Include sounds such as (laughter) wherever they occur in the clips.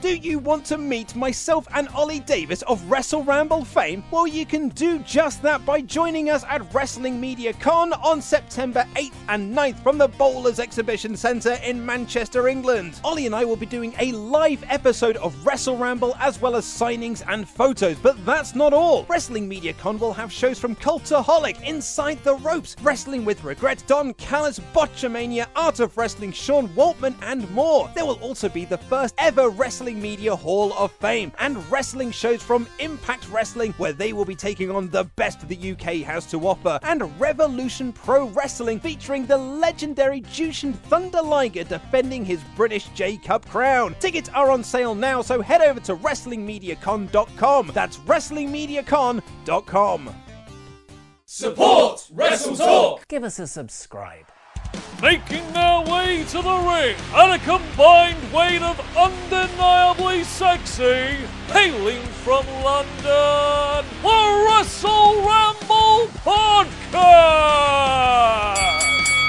Do you want to meet myself and Ollie Davis of Wrestle Ramble fame? Well, you can do just that by joining us at Wrestling Media Con on September 8th and 9th from the Bowlers Exhibition Centre in Manchester, England. Ollie and I will be doing a live episode of Wrestle Ramble as well as signings and photos, but that's not all. Wrestling Media Con will have shows from Cultaholic, Inside the Ropes, Wrestling with Regret, Don Callis, Botchamania, Art of Wrestling, Sean Waltman, and more. There will also be the first ever Wrestling Media Hall of Fame and wrestling shows from Impact Wrestling, where they will be taking on the best the UK has to offer, and Revolution Pro Wrestling, featuring the legendary Jushin Thunder Liger defending his British J Cup crown. Tickets are on sale now, so head over to WrestlingMediaCon.com. That's WrestlingMediaCon.com. Support Wrestle Talk! Give us a subscribe. Making their way to the ring at a combined weight of undeniably sexy, hailing from London, the Wrestle Ramble Podcast!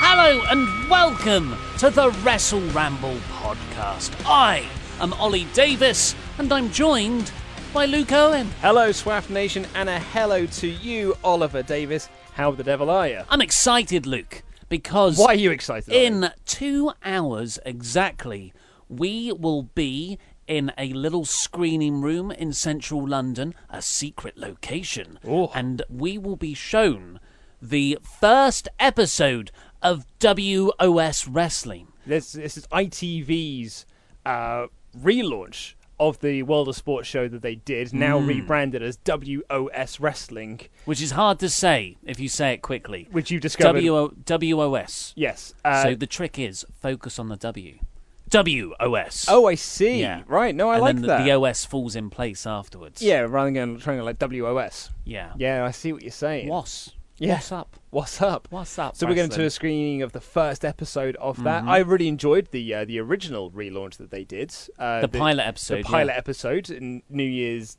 Hello and welcome to the Wrestle Ramble podcast. I am Ollie Davis and I'm joined by Luke Owen. Hello, Swaff Nation, and a hello to you, Oliver Davis. How the devil are you? I'm excited, Luke, because Why are you excited? In two hours exactly, we will be in a little screening room in central London, a secret location, Oh. and we will be shown the first episode of WOS Wrestling. This, this is ITV's uh, relaunch of the World of Sports show that they did, now Hmm. rebranded as WOS Wrestling, which is hard to say if you say it quickly. which you discovered. W-O- WOS. yes. Uh, so the trick is focus on the W. WOS. oh, I see. yeah. Right. No, I and like then the, that. the OS falls in place afterwards. yeah, rather than trying to like WOS. Yeah. Yeah, I see what you're saying. WOS. Yeah. What's up? What's up? What's up? So we're going to a screening of the first episode of that. Mhm. I really enjoyed the uh, the original relaunch that they did. Uh, The pilot episode, The yeah. pilot episode in New Year's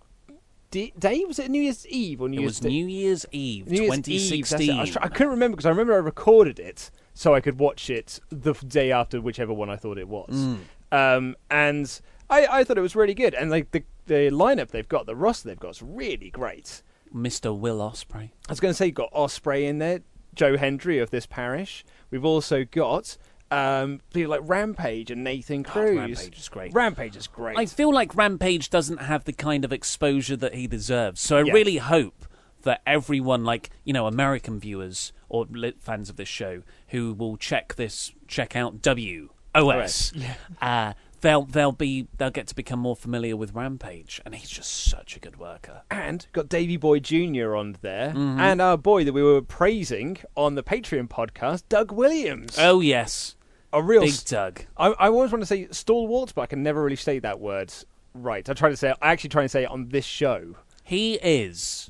D- Day was it New Year's Eve or New It Year's was Day? New Year's Eve, New Year's Eve, 2016. I, was try- I couldn't remember because I remember I recorded it so I could watch it the day after whichever one I thought it was. Mm. Um, and I, I thought it was really good. And like the the lineup they've got, the roster they've got is really great. Mr. Will Ospreay. I was going to say you've got Ospreay in there, Joe Hendry of this parish. We've also got um, people like Rampage and Nathan Cruz. Rampage is great. Rampage is great. I feel like Rampage doesn't have the kind of exposure that he deserves. So I Yeah. really hope that everyone, like you know, American viewers or fans of this show, who will check this, check out WOS, uh, they'll they'll be they'll get to become more familiar with Rampage, and he's just such a good worker. and got Davy Boy Jr. on there, Mm-hmm. and our boy that we were praising on the Patreon podcast, Doug Williams. Oh yes, a real. Big s- Doug. I, I always want to say stalwart, but I can never really say that word right. I try to say. I actually try and say it on this show. He is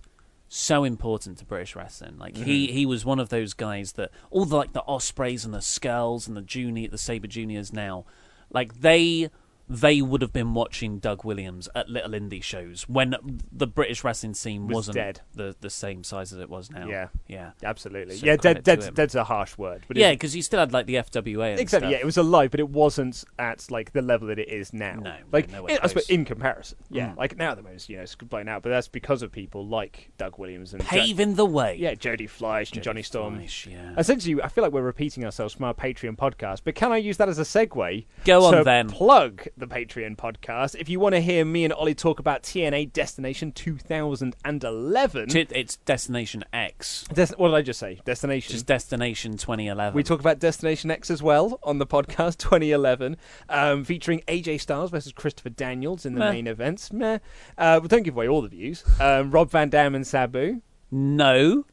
so important to British wrestling. Like he, Mm-hmm. he was one of those guys that all the like the Ospreays and the Skulls and the Junior the Sabre Juniors now, like they they would have been watching Doug Williams at little indie shows when the British wrestling scene Was not dead. the the same size as it was now. Yeah. yeah, Absolutely. So yeah, dead, to dead, dead's a harsh word. But yeah, because you still had like the FWA. And exactly. stuff. Yeah, it was alive, but it wasn't at like the level that it is now. No, like no, I suppose in comparison. Yeah, Mm. like now at the moment, you know, it's by now, but that's because of people like Doug Williams and Jo- paving the way. yeah, Jody Fleisch and Jonny Storm. Fleisch, yeah. Essentially, I feel like we're repeating ourselves from our Patreon podcast, but can I use that as a segue? Go on then. Plug the Patreon podcast. If you want to hear me and Ollie talk about TNA Destination 2011. It's Destination X, Des- what did I just say? Destination. just Destination 2011. We talk about Destination X as well on the podcast (laughs) 2011, um, featuring AJ Styles versus Christopher Daniels in the Meh. main events. Meh. Uh, but don't give away all the views. Um, Rob Van Dam and Sabu. no.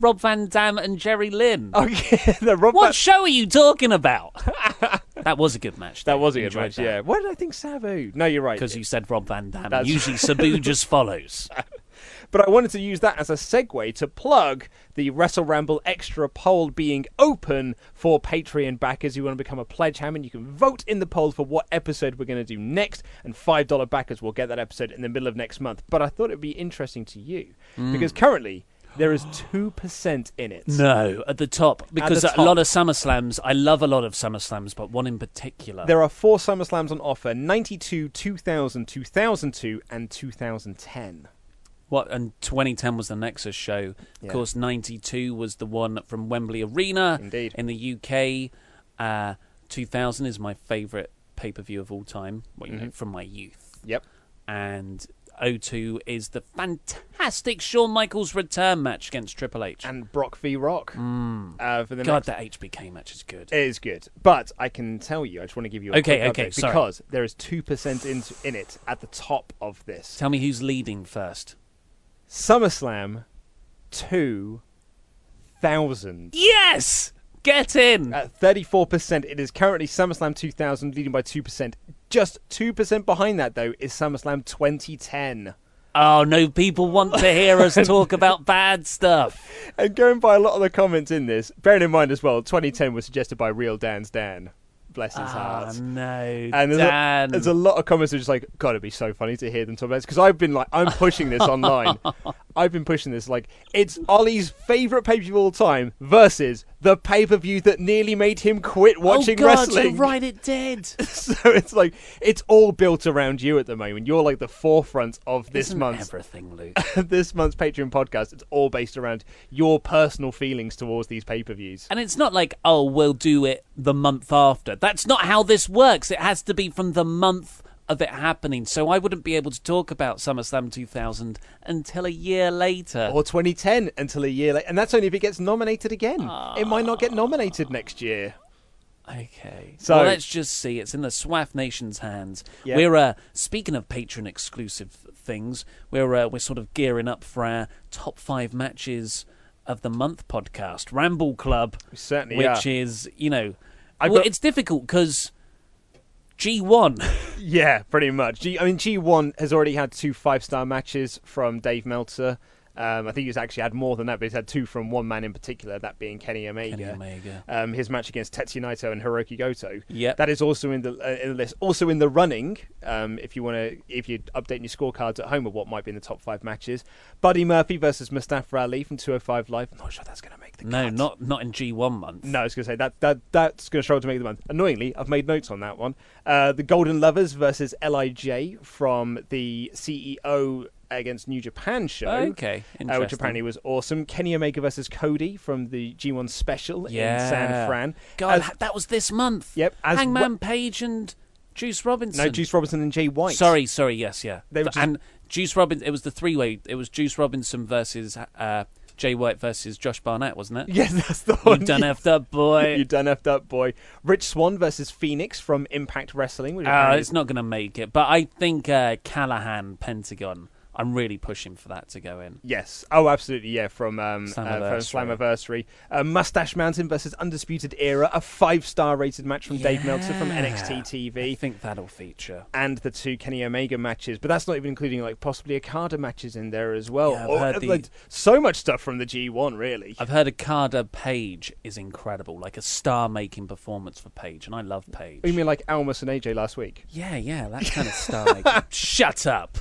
Rob Van Dam and Jerry Lynn. (laughs) Oh, okay, the Rob what Van- show are you talking about? (laughs) that was a good match. that was a good match. that. Yeah. Why did I think Sabu? No, you're right. Because you said Rob Van Dam. That's- Usually (laughs) Sabu just follows. But I wanted to use that as a segue to plug the Wrestle Ramble extra poll being open for Patreon backers who want to become a pledge Hammond. You can vote in the poll for what episode we're going to do next, and $5 backers will get that episode in the middle of next month. But I thought it would be interesting to you mm. because currently there is 2% in it. No, at the top. Because the a lot top. of SummerSlams, I love a lot of SummerSlams, but one in particular. There are four SummerSlams on offer 92, 2000, 2002, and 2010. What and 2010 was the Nexus show. Yeah. Of course, 92 was the one from Wembley Arena. Indeed. In the UK, uh, 2000 is my favourite pay per view of all time. Well, you know, Mhm. from my youth. Yep. And 02 is the fantastic Shawn Michaels return match against Triple H. And Brock v. Rock Mm. uh, for the God, next that HBK match is good. It is good, but I can tell you, I just want to give you a Okay, quick okay, sorry. because there is two percent in in it at the top of this. Tell me who's leading first. SummerSlam two thousand Yes! Get in! at thirty four percent. It is currently SummerSlam two thousand leading by two percent. Just two percent behind that though is SummerSlam twenty ten. Oh no, people want to hear us (laughs) talk about bad stuff. And going by a lot of the comments in this, bearing in mind as well, 2010 was suggested by Real Dan's Dan. Bless his Ah, heart. no, And there's Dan. a, there's a lot of comments that are just like, God, it'd be so funny to hear them talk about this. Because I've been like, I'm pushing this online. (laughs) I've been pushing this like, it's Ollie's favourite pay per view of all time versus the pay per view that nearly made him quit watching oh God, wrestling. You're right, it did. (laughs) so it's like, it's all built around you at the moment. You're like the forefront of this Isn't month's everything, Luke. (laughs) this month's Patreon podcast. It's all based around your personal feelings towards these pay per views. And it's not like, oh, we'll do it the month after. That's not how this works. It has to be from the month of it happening. So I wouldn't be able to talk about SummerSlam 2000 until a year later. Or 2010 until a year later. And that's only if it gets nominated again. It might not get nominated next year. Okay. So- well, let's just see. It's in the SWAF Nation's hands. Yeah. We're uh, speaking of patron exclusive things. We're uh, we're sort of gearing up for our top five matches of the month podcast, Ramble Club, We certainly which are. is you know, I've well, got- it's difficult because G one. (laughs) Yeah, pretty much. G- I mean, G1 has already had two five star matches from Dave Meltzer. Um, I think he's actually had more than that, but he's had two from one man in particular, that being Kenny Omega. Kenny Omega. Um, his match against Tetsuya Naito and Hiroki Goto. Yep. That is also in the, uh, in the list. Also in the running, um, if you want to, if you're updating your scorecards at home of what might be in the top five matches. Buddy Murphy versus Mustafa Ali from 205 Live. I'm not sure that's going to make the No, cut. not not in G one month. No, I was going to say that, that that's going to struggle to make the month. Annoyingly, I've made notes on that one. Uh, the Golden Lovers versus Lij from the CEO against New Japan show. Okay, Uh, which apparently was awesome. Kenny Omega versus Cody from the G1 special Yeah. in San Fran. God, As- that was this month. Yep, Hangman we- Page and Juice Robinson. no, Juice Robinson and Jay White. Sorry, sorry, yes, yeah. They were just- And Juice Robinson, it was the three way. It was Juice Robinson versus uh, Jay White versus Josh Barnett, wasn't it? Yes, (laughs) that's the one. You one. done (laughs) effed up, boy. you done effed up, boy. Rich Swann versus Fenix from Impact Wrestling. Which Uh, it's not going to make it, but I think uh, Callihan Pentagon I'm really pushing for that to go in. Yes. Oh, absolutely. Yeah. From um, uh, from Slammiversary. Slammiversary. Uh, Mustache Mountain versus Undisputed Era, a five-star rated match from Dave Meltzer from NXT TV. I think that'll feature. and the two Kenny Omega matches, but that's not even including like possibly Okada matches in there as well. Yeah, I've Or, heard uh, the- like, so much stuff from the G1, really. I've heard Okada Page is incredible, like a star-making performance for Page, and I love Page. You mean like Almas and AJ last week? Yeah, yeah, that kind of star making. (laughs) Shut up.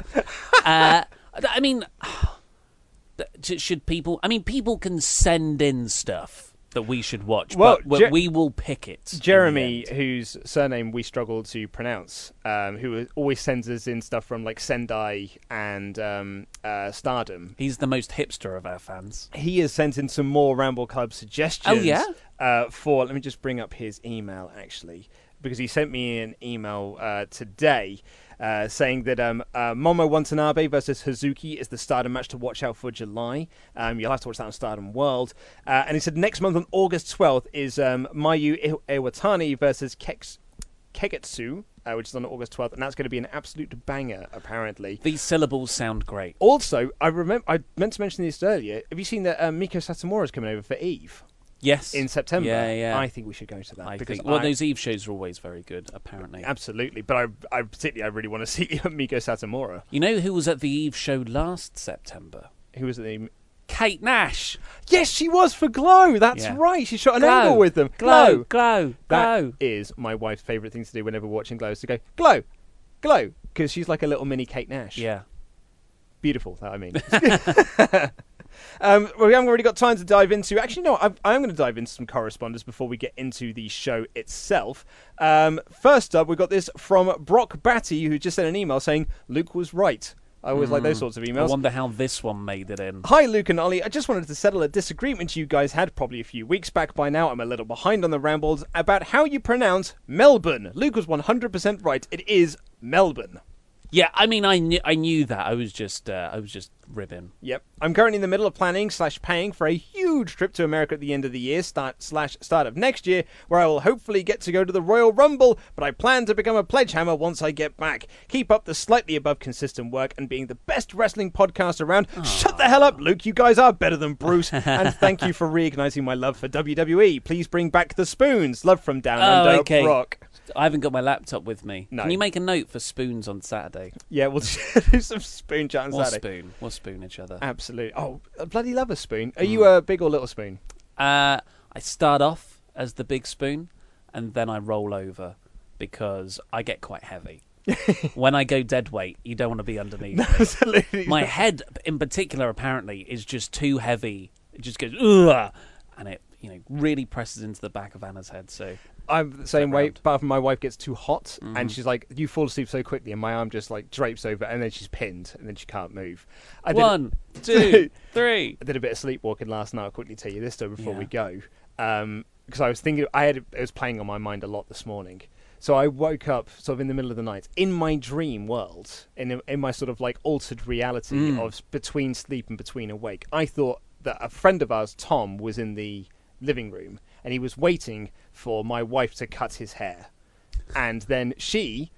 Uh, I mean, (sighs) should people? I mean, people can send in stuff that we should watch, Well, but we- we will pick it. Jeremy, whose surname we struggle to pronounce, um, who always sends us in stuff from like Sendai and um, uh, Stardom. he's the most hipster of our fans. He has sent in some more Ramble Club suggestions. Oh, yeah? Uh, for let me just bring up his email actually, because he sent me an email uh, today. Uh, saying that um, uh, Momo Watanabe versus Hazuki is the Stardom match to watch out for July. Um, you'll have to watch that on Stardom World. Uh, and he said next month on August 12th is um, Mayu I- Iwatani versus Kex- Kagetsu, uh, which is on August 12th, and that's going to be an absolute banger, apparently. These syllables sound great. Also, I remember I meant to mention this earlier. Have you seen that um, Meiko Satomura is coming over for Eve Yes, in September? Yeah, yeah. I think we should go to that I because think. Well, I- those Eve shows are always very good. Apparently, absolutely. But I, I particularly, I really want to (laughs) see Meiko Satomura, you know who was at the Eve show last September? who was at the Kate Nash. Yes, she was for Glow. That's Yeah. right. She shot an Glow. angle with them. Glow, glow, That glow. is my wife's favourite thing to do whenever watching Glow is to go Glow, Glow, because she's like a little mini Kate Nash. Yeah. beautiful. That I mean. (laughs) (laughs) um, we haven't already got time to dive into. Actually, no, I, am going to dive into some correspondence before we get into the show itself. Um, first up, we've got this from Brock Batty, who just sent an email saying Luke was right. I always like those sorts of emails. I wonder how this one made it in. Hi, Luke and Ollie. I just wanted to settle a disagreement you guys had probably a few weeks back by now. I'm a little behind on the rambles about how you pronounce Melbourne. Luke was 100% right. It is Melbourne. Yeah, I mean, I knew, I knew that. I was just, uh, I was just ribbing. Yep. I'm currently in the middle of planning slash paying for a huge trip to America at the end of the year, start slash start of next year, where I will hopefully get to go to the Royal Rumble, but I plan to become a pledge hammer once I get back. Keep up the slightly above consistent work and being the best wrestling podcast around. Shut the hell up, Luke. You guys are better than Bruce. and thank you for reigniting my love for WWE. Please bring back the spoons. Love from down Oh, under. okay. Brock. I haven't got my laptop with me. No. Can you make a note for spoons on Saturday? Yeah, we'll (laughs) do some spoon chat on Saturday. spoon. We'll spoon each other. Absolutely. Oh, I bloody love a spoon. Are you a big or little spoon? Uh, I start off as the big spoon, and then I roll over because I get quite heavy. (laughs) when I go dead weight, you don't want to be underneath. me. Absolutely. My head, in particular, apparently, is just too heavy. It just goes, Ugh! and it, you know, really presses into the back of Anna's head. So I'm the same way. Mm-hmm. from my wife gets too hot and she's like, "You fall asleep so quickly," and my arm just like drapes over, and then she's pinned, and then she can't move. I did, one, two, (laughs) three. I did a bit of sleepwalking last night. I'll quickly tell you this though before we go, because I was thinking I had it was playing on my mind a lot this morning. So I woke up sort of in the middle of the night in my dream world, in in my sort of like altered reality Mm. of between sleep and between awake. I thought that a friend of ours, Tom, was in the living room and he was waiting for my wife to cut his hair, and then she,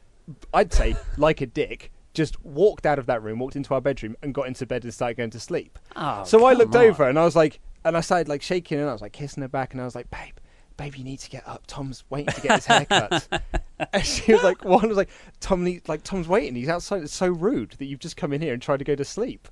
I'd say, (laughs) like a dick. Just walked out of that room, walked into our bedroom, and got into bed and started going to sleep. Oh, so I looked on. over and I was like, and I started like shaking and I was like kissing her back and I was like, babe, babe, you need to get up. Tom's waiting to get his hair cut. (laughs) and she was like, one was like, Tom, need, like Tom's waiting. He's outside. It's so rude that you've just come in here and tried to go to sleep.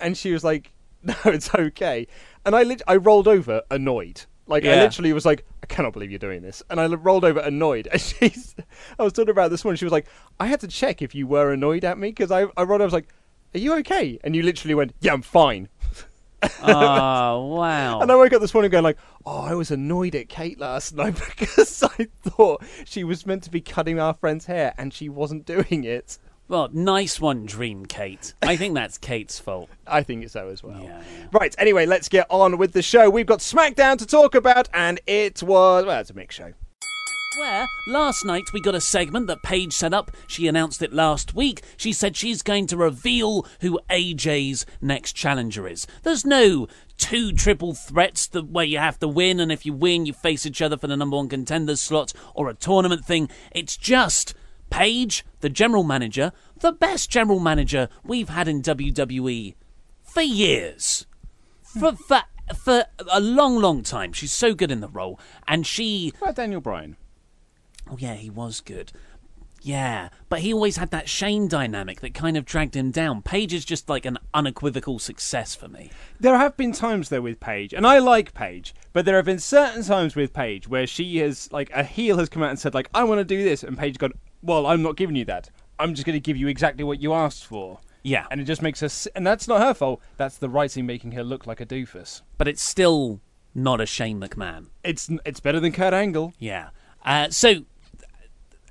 And she was like, (laughs) no, it's okay. And I lit- I rolled over annoyed. Like I literally was like, I cannot believe you're doing this. And I l- rolled over annoyed. (laughs) And she's, I was talking about this morning. She was like, I had to check if you were annoyed at me because I, I rolled over. I was like, Are you okay? And you literally went, Yeah, I'm fine. (laughs) Oh wow! And I woke up this morning going like, "Oh, I was annoyed at Kate last (laughs) night because I thought she was meant to be cutting our friend's hair and she wasn't doing it." Well, nice one, Dream Kate. I think that's Kate's fault. (laughs) I think it's so as well. Yeah. Right. Anyway, let's get on with the show. We've got SmackDown to talk about, and it was well, it's a mixed show. Where last night we got a segment that Paige set up. She announced it last week. She said she's going to reveal who AJ's next challenger is. There's no two triple threats that where you have to win, and if you win, you face each other for the number one contenders slot or a tournament thing. It's just Paige, the general manager, the best general manager we've had in WWE for years. For, for, for a long, long time. She's so good in the role. And she. What about Daniel Bryan? Oh, yeah, he was good. Yeah, but he always had that Shane dynamic that kind of dragged him down. Paige is just like an unequivocal success for me. There have been times though with Paige, and I like Paige, but there have been certain times with Paige where she has like a heel has come out and said like I want to do this, and Paige gone, well, I'm not giving you that. I'm just going to give you exactly what you asked for. Yeah. and it just makes her, s- and that's not her fault. That's the writing making her look like a doofus. But it's still not a Shane McMahon. It's it's better than Kurt Angle. Yeah. Uh, so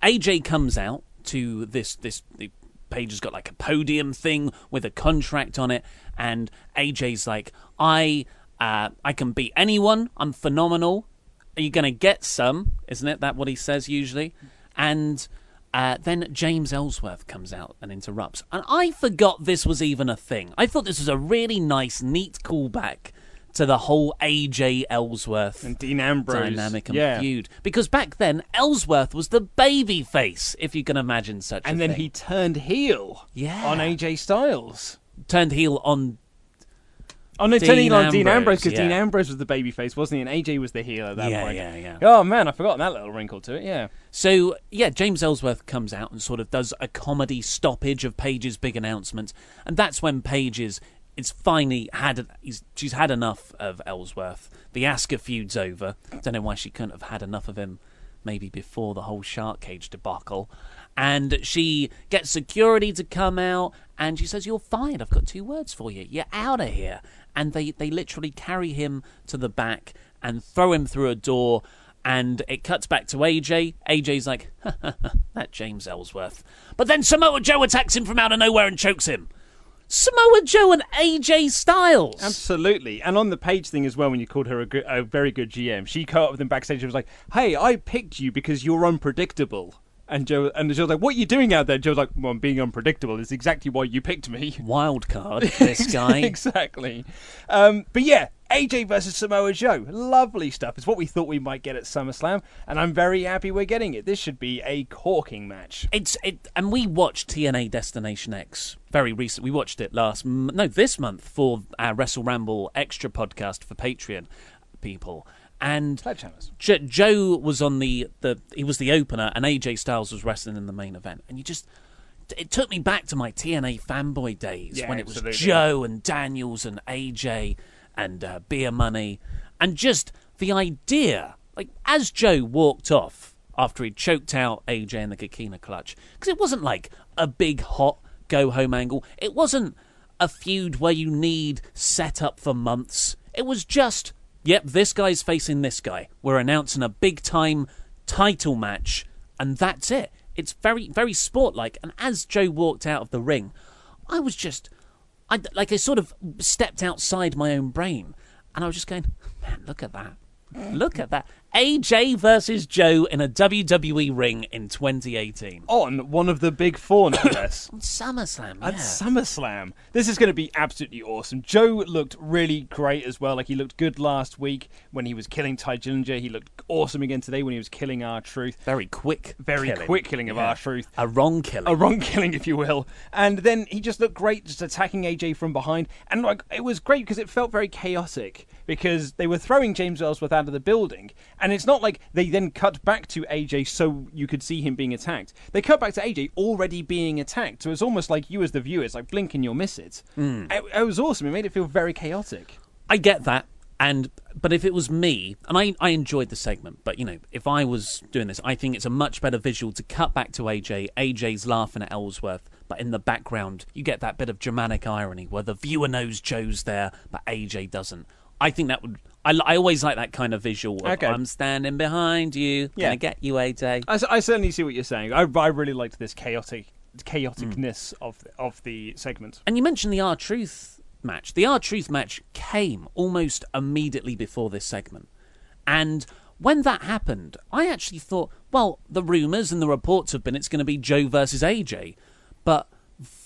AJ comes out to this this the Paige has got like a podium thing with a contract on it, and AJ's like, I uh, I can beat anyone. I'm phenomenal. Are you going to get some? Isn't it that what he says usually? And uh, then James Ellsworth comes out and interrupts, and I forgot this was even a thing. I thought this was a really nice, neat callback to the whole AJ Ellsworth And Dean Ambrose. dynamic and yeah. feud. Because back then, Ellsworth was the baby face, if you can imagine such a And then thing. he turned heel Yeah. on AJ Styles. turned heel on. Oh no, Dean turning on Dean Ambrose, because yeah. Dean Ambrose was the babyface, wasn't he? And AJ was the heel at that Yeah, point. yeah, yeah. Oh man, I forgot that little wrinkle to it. Yeah. So, yeah, James Ellsworth comes out and sort of does a comedy stoppage of Paige's big announcement. And that's when Paige is. It's finally had. He's, she's had enough of Ellsworth. The Asuka feud's over. Don't know why she couldn't have had enough of him maybe before the whole shark cage debacle. And she gets security to come out and she says, You're fired. I've got two words for you. You're out of here. And they, they literally carry him to the back and throw him through a door. And it cuts back to AJ. AJ's like, (laughs) That James Ellsworth. But then Samoa Joe attacks him from out of nowhere and chokes him. Samoa Joe and AJ Styles. Absolutely, and on the page thing as well. When you called her a, good, a very good GM, she caught up with them backstage. and was like, "Hey, I picked you because you're unpredictable." And Joe and Joe was like, "What are you doing out there?" Joe's like, "Well, I'm being unpredictable. It's exactly why you picked me." (laughs) Wild card, (laughs) this guy. exactly. Um, but yeah, AJ versus Samoa Joe, lovely stuff. It's what we thought we might get at SummerSlam, and I'm very happy we're getting it. This should be a corking match. It's it, and we watched TNA Destination X very recent. We watched it last no this month for our Wrestle Ramble extra podcast for Patreon people. And. Jo- Joe was on the, the he was the opener, and AJ Styles was wrestling in the main event. And you just it took me back to my TNA fanboy days Yeah, when it was absolutely. Joe and Daniels and AJ and uh, Beer Money, and just the idea, like as Joe walked off after he choked out AJ in the Kokina clutch, because it wasn't like a big hot go home angle. It wasn't a feud where you need set up for months. It was just, yep, this guy's facing this guy. We're announcing a big time title match, and that's it. It's very, very sport like. And as Joe walked out of the ring, I was just, I like I sort of stepped outside my own brain, and I was just going, man, look at that. Look at that. AJ versus Joe in a WWE ring in 2018. On one of the big four, no (coughs) less. On SummerSlam, yeah. At SummerSlam. This is going to be absolutely awesome. Joe looked really great as well. Like he looked good last week when he was killing Tye Dillinger. He looked awesome again today when he was killing R Truth. Very quick. Very killing. quick killing of Yeah. R Truth. A wrong killing. A wrong killing, if you will. And then he just looked great, just attacking AJ from behind. And like it was great because it felt very chaotic because they were throwing James Ellsworth out of the building, and it's not like they then cut back to AJ so you could see him being attacked. They cut back to AJ already being attacked, so it's almost like you as the viewer, it's like blink and you'll miss it. Hmm. It, it was awesome. It made it feel very chaotic. I get that. And but if it was me, and I, I enjoyed the segment, but you know, if I was doing this, I think it's a much better visual to cut back to AJ. AJ's laughing at Ellsworth, but in the background, you get that bit of Germanic irony where the viewer knows Joe's there, but AJ doesn't. I think that would. I, I always like that kind of visual. Of, Okay. I'm standing behind you. Yeah. Gonna get you, a AJ. I certainly see what you're saying. I, I really liked this chaotic chaoticness mm. of of the segment. And you mentioned the R Truth match. The R Truth match came almost immediately before this segment. And when that happened, I actually thought, well, the rumours and the reports have been it's going to be Joe versus AJ. But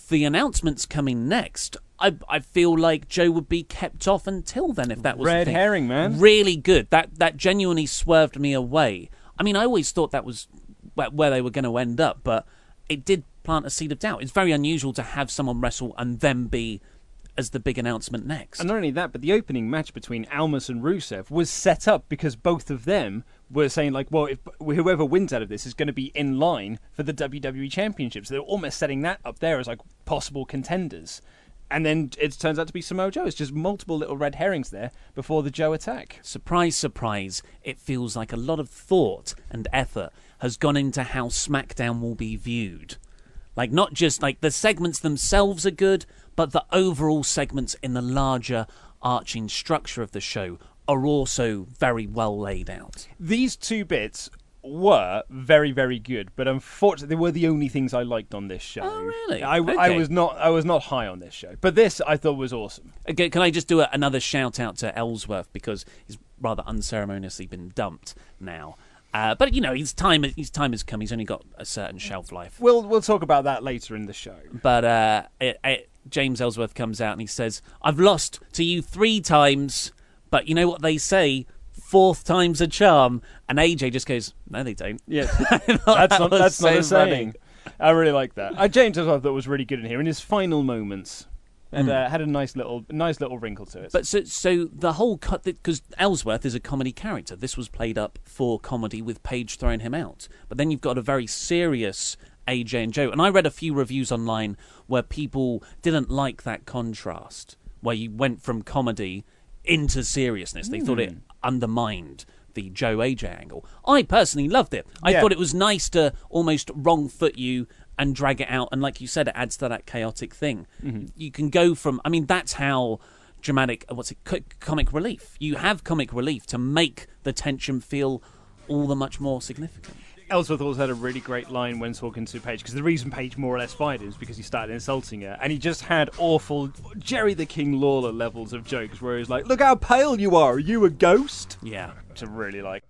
the announcements coming next, I, I feel like Joe would be kept off until then if that was Red herring, man. Really good. That that genuinely swerved me away. I mean, I always thought that was where, where they were going to end up, but it did plant a seed of doubt. It's very unusual to have someone wrestle and then be as the big announcement next. And not only that, but the opening match between Almas and Rusev was set up because both of them were saying like, well, if whoever wins out of this is going to be in line for the WWE Championship. So they're almost setting that up there as like possible contenders. And then it turns out to be Samoa Joe. It's just multiple little red herrings there before the Joe attack. surprise, surprise, it feels like a lot of thought and effort has gone into how SmackDown will be viewed. Like, not just like the segments themselves are good, but the overall segments in the larger arching structure of the show are also very well laid out. These two bits were very very good, but unfortunately they were the only things I liked on this show. Oh, really? I, I was not I was not high on this show, but this I thought was awesome. Okay, can I just do a, another shout out to Ellsworth because he's rather unceremoniously been dumped now. Uh, but you know, his time his time has come. He's only got a certain shelf life. We'll we'll talk about that later in the show. But uh, it, it, James Ellsworth comes out and he says, "I've lost to you three times, but you know what they say." Fourth time's a charm, and AJ just goes, "No, they don't." Yeah, (laughs) that's that not that's not so a saying. I really like that. Uh, James as well thought was really good in here in his final moments, and uh, had a nice little nice little wrinkle to it. But so, so the whole cut because Ellsworth is a comedy character. This was played up for comedy with Paige throwing him out. But then you've got a very serious AJ and Joe. And I read a few reviews online where people didn't like that contrast, where you went from comedy into seriousness. They thought it Hmm. undermined the Joe AJ angle. I personally loved it. I Yeah. thought it was nice to almost wrong foot you and drag it out. And like you said, it adds to that chaotic thing. Mm-hmm. You can go from, I mean, that's how dramatic, uh, what's it, co- comic relief. You have comic relief to make the tension feel all the much more significant. Ellsworth also had a really great line when talking to Paige because the reason Paige more or less fired him is because he started insulting her, and he just had awful Jerry the King Lawler levels of jokes where he's like, "Look how pale you are. Are you a ghost?" Yeah. to really like.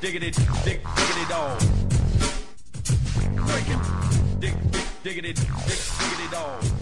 Diggity, dig, diggity dog. Breaking. Dig, dig, diggity, dig, diggity dog.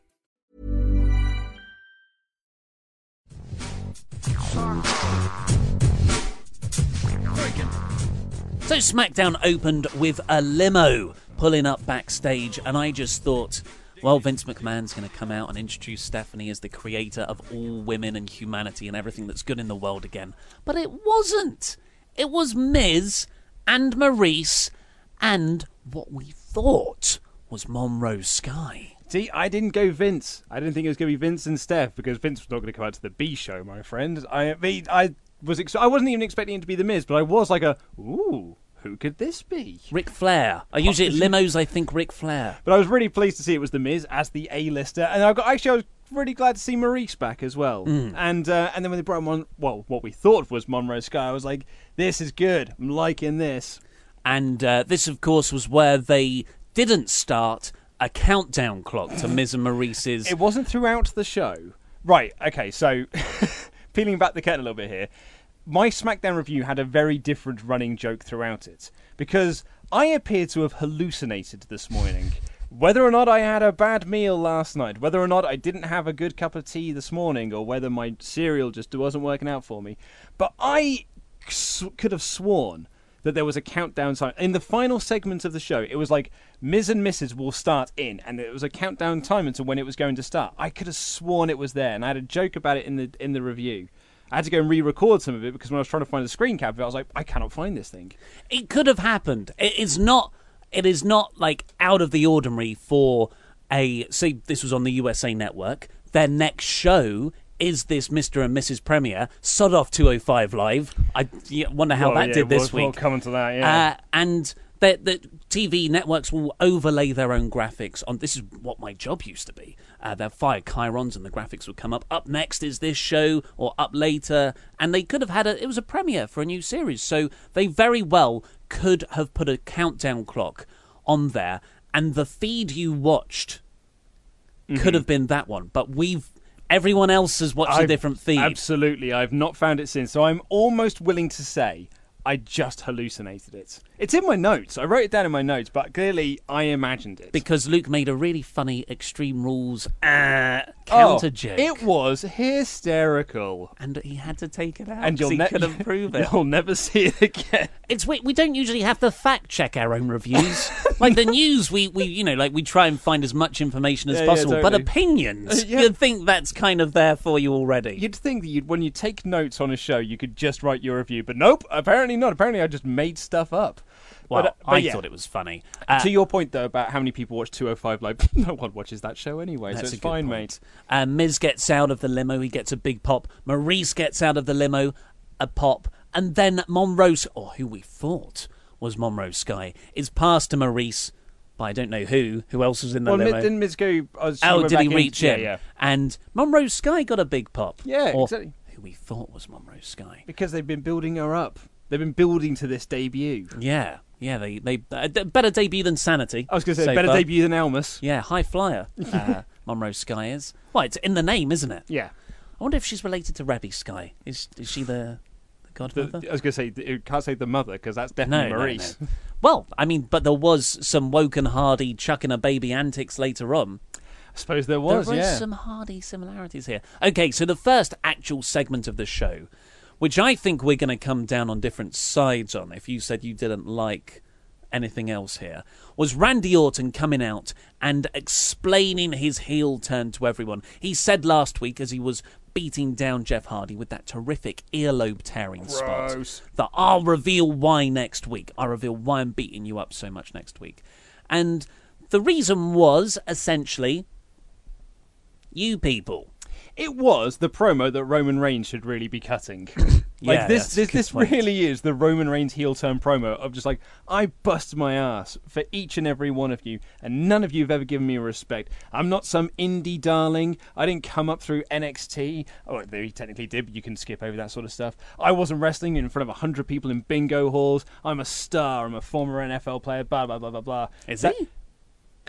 So SmackDown opened with a limo pulling up backstage, and I just thought, well, Vince McMahon's going to come out and introduce Stephanie as the creator of all women and humanity and everything that's good in the world again. But it wasn't. It was Miz and Maryse and what we thought was Monroe Sky. See, I didn't go Vince. I didn't think it was going to be Vince and Steph because Vince was not going to come out to the B show, my friend. I mean, I was ex- I wasn't even expecting it to be the Miz, but I was like a ooh, who could this be? Ric Flair. I usually at limos. I think Ric Flair. But I was really pleased to see it was the Miz as the A-lister, and I got actually I was really glad to see Maryse back as well. Mm. And uh, and then when they brought Mon, well, what we thought was Monroe Sky, I was like, this is good. I'm liking this. And uh, this, of course, was where they didn't start a countdown clock to Miz and Maryse's. It wasn't throughout the show. Right, okay, so (laughs) peeling back the curtain a little bit here. My SmackDown review had a very different running joke throughout it because I appear to have hallucinated this morning. Whether or not I had a bad meal last night, whether or not I didn't have a good cup of tea this morning, or whether my cereal just wasn't working out for me, but I could have sworn that there was a countdown time in the final segment of the show. It was like Miz and Mrs. will start in, and it was a countdown time until when it was going to start. I could have sworn it was there, and I had a joke about it in the in the review. I had to go and re-record some of it because when I was trying to find the screen cap, of it, I was like, I cannot find this thing. it could have happened. It is not. It is not like out of the ordinary for a. Say this was on the USA Network. Their next show is this Mr. and Mrs. Premier. Sod off 205 Live. I wonder how Well, that yeah, did this we'll- we'll week. come onto that, yeah. Uh, and the, the TV networks will overlay their own graphics on. This is what my job used to be. Uh, they'll fire chirons and the graphics would come up. Up next is this show, or up later. And they could have had a. It was a premiere for a new series, so they very well could have put a countdown clock on there. And the feed you watched Mm-hmm. could have been that one, but we've. Everyone else has watched a I've- different feed. Absolutely, I've not found it since. So I'm almost willing to say I just hallucinated it. It's in my notes. I wrote it down in my notes, but clearly I imagined it. because Luke made a really funny Extreme Rules uh, counter Oh, joke. It was hysterical. and he had to take it out And you'll he ne- couldn't prove (laughs) it. You'll never see it again. It's we, we don't usually have to fact check our own reviews. (laughs) like the news, we, we you know like we try and find as much information as Yeah, yeah, possible. But opinions, Uh, (laughs) yeah. you'd think that's kind of there for you already. You'd think that you'd, when you take notes on a show, you could just write your review, but nope. Apparently not. Apparently, I just made stuff up. Well, but, uh, but I yeah. thought it was funny. Uh, to your point though about how many people watch 205 Live, (laughs) no one watches that show anyway, so it's fine, point. mate. Uh, Miz gets out of the limo. He gets a big pop. Maryse gets out of the limo, a pop. And then Monroe, or who we thought was Monroe Sky, is passed to Maryse by I don't know who. Who else was in the Well, limo? Didn't Miz go? Uh, oh, did he reach Yeah, in? yeah. And Monroe Sky got a big pop. Yeah, or exactly. Who we thought was Monroe Sky. Because they've been building her up. They've been building to this debut. Yeah, yeah. They they uh, better debut than Sanity. I was going to say so better far. debut than Almas. Yeah, high flyer. (laughs) Uh, Monroe Sky is. Well, it's in the name, isn't it? Yeah. I wonder if she's related to Reby Sky. Is is she the, the The, godmother? I was going to say you can't say the mother because that's definitely no, Maryse. no. (laughs) Well, I mean, but there was some Woken Hardy chucking a baby antics later on. I suppose there was. there was yeah. some Hardy similarities here. Okay, so the first actual segment of the show, which I think we're going to come down on different sides on, if you said you didn't like anything else here, was Randy Orton coming out and explaining his heel turn to everyone. He said last week, as he was beating down Jeff Hardy with that terrific earlobe tearing spot, that I'll reveal why next week. I'll reveal why I'm beating you up so much next week. And the reason was essentially you people. It was the promo that Roman Reigns should really be cutting. (laughs) like Yeah, this, this, this point. really is the Roman Reigns heel turn promo of just like I bust my ass for each and every one of you, and none of you have ever given me respect. I'm not some indie darling. I didn't come up through NXT. Oh, they technically did, but you can skip over that sort of stuff. I wasn't wrestling in front of hundred people in bingo halls. I'm a star. I'm a former NFL player. Blah blah blah blah blah. Is That- he?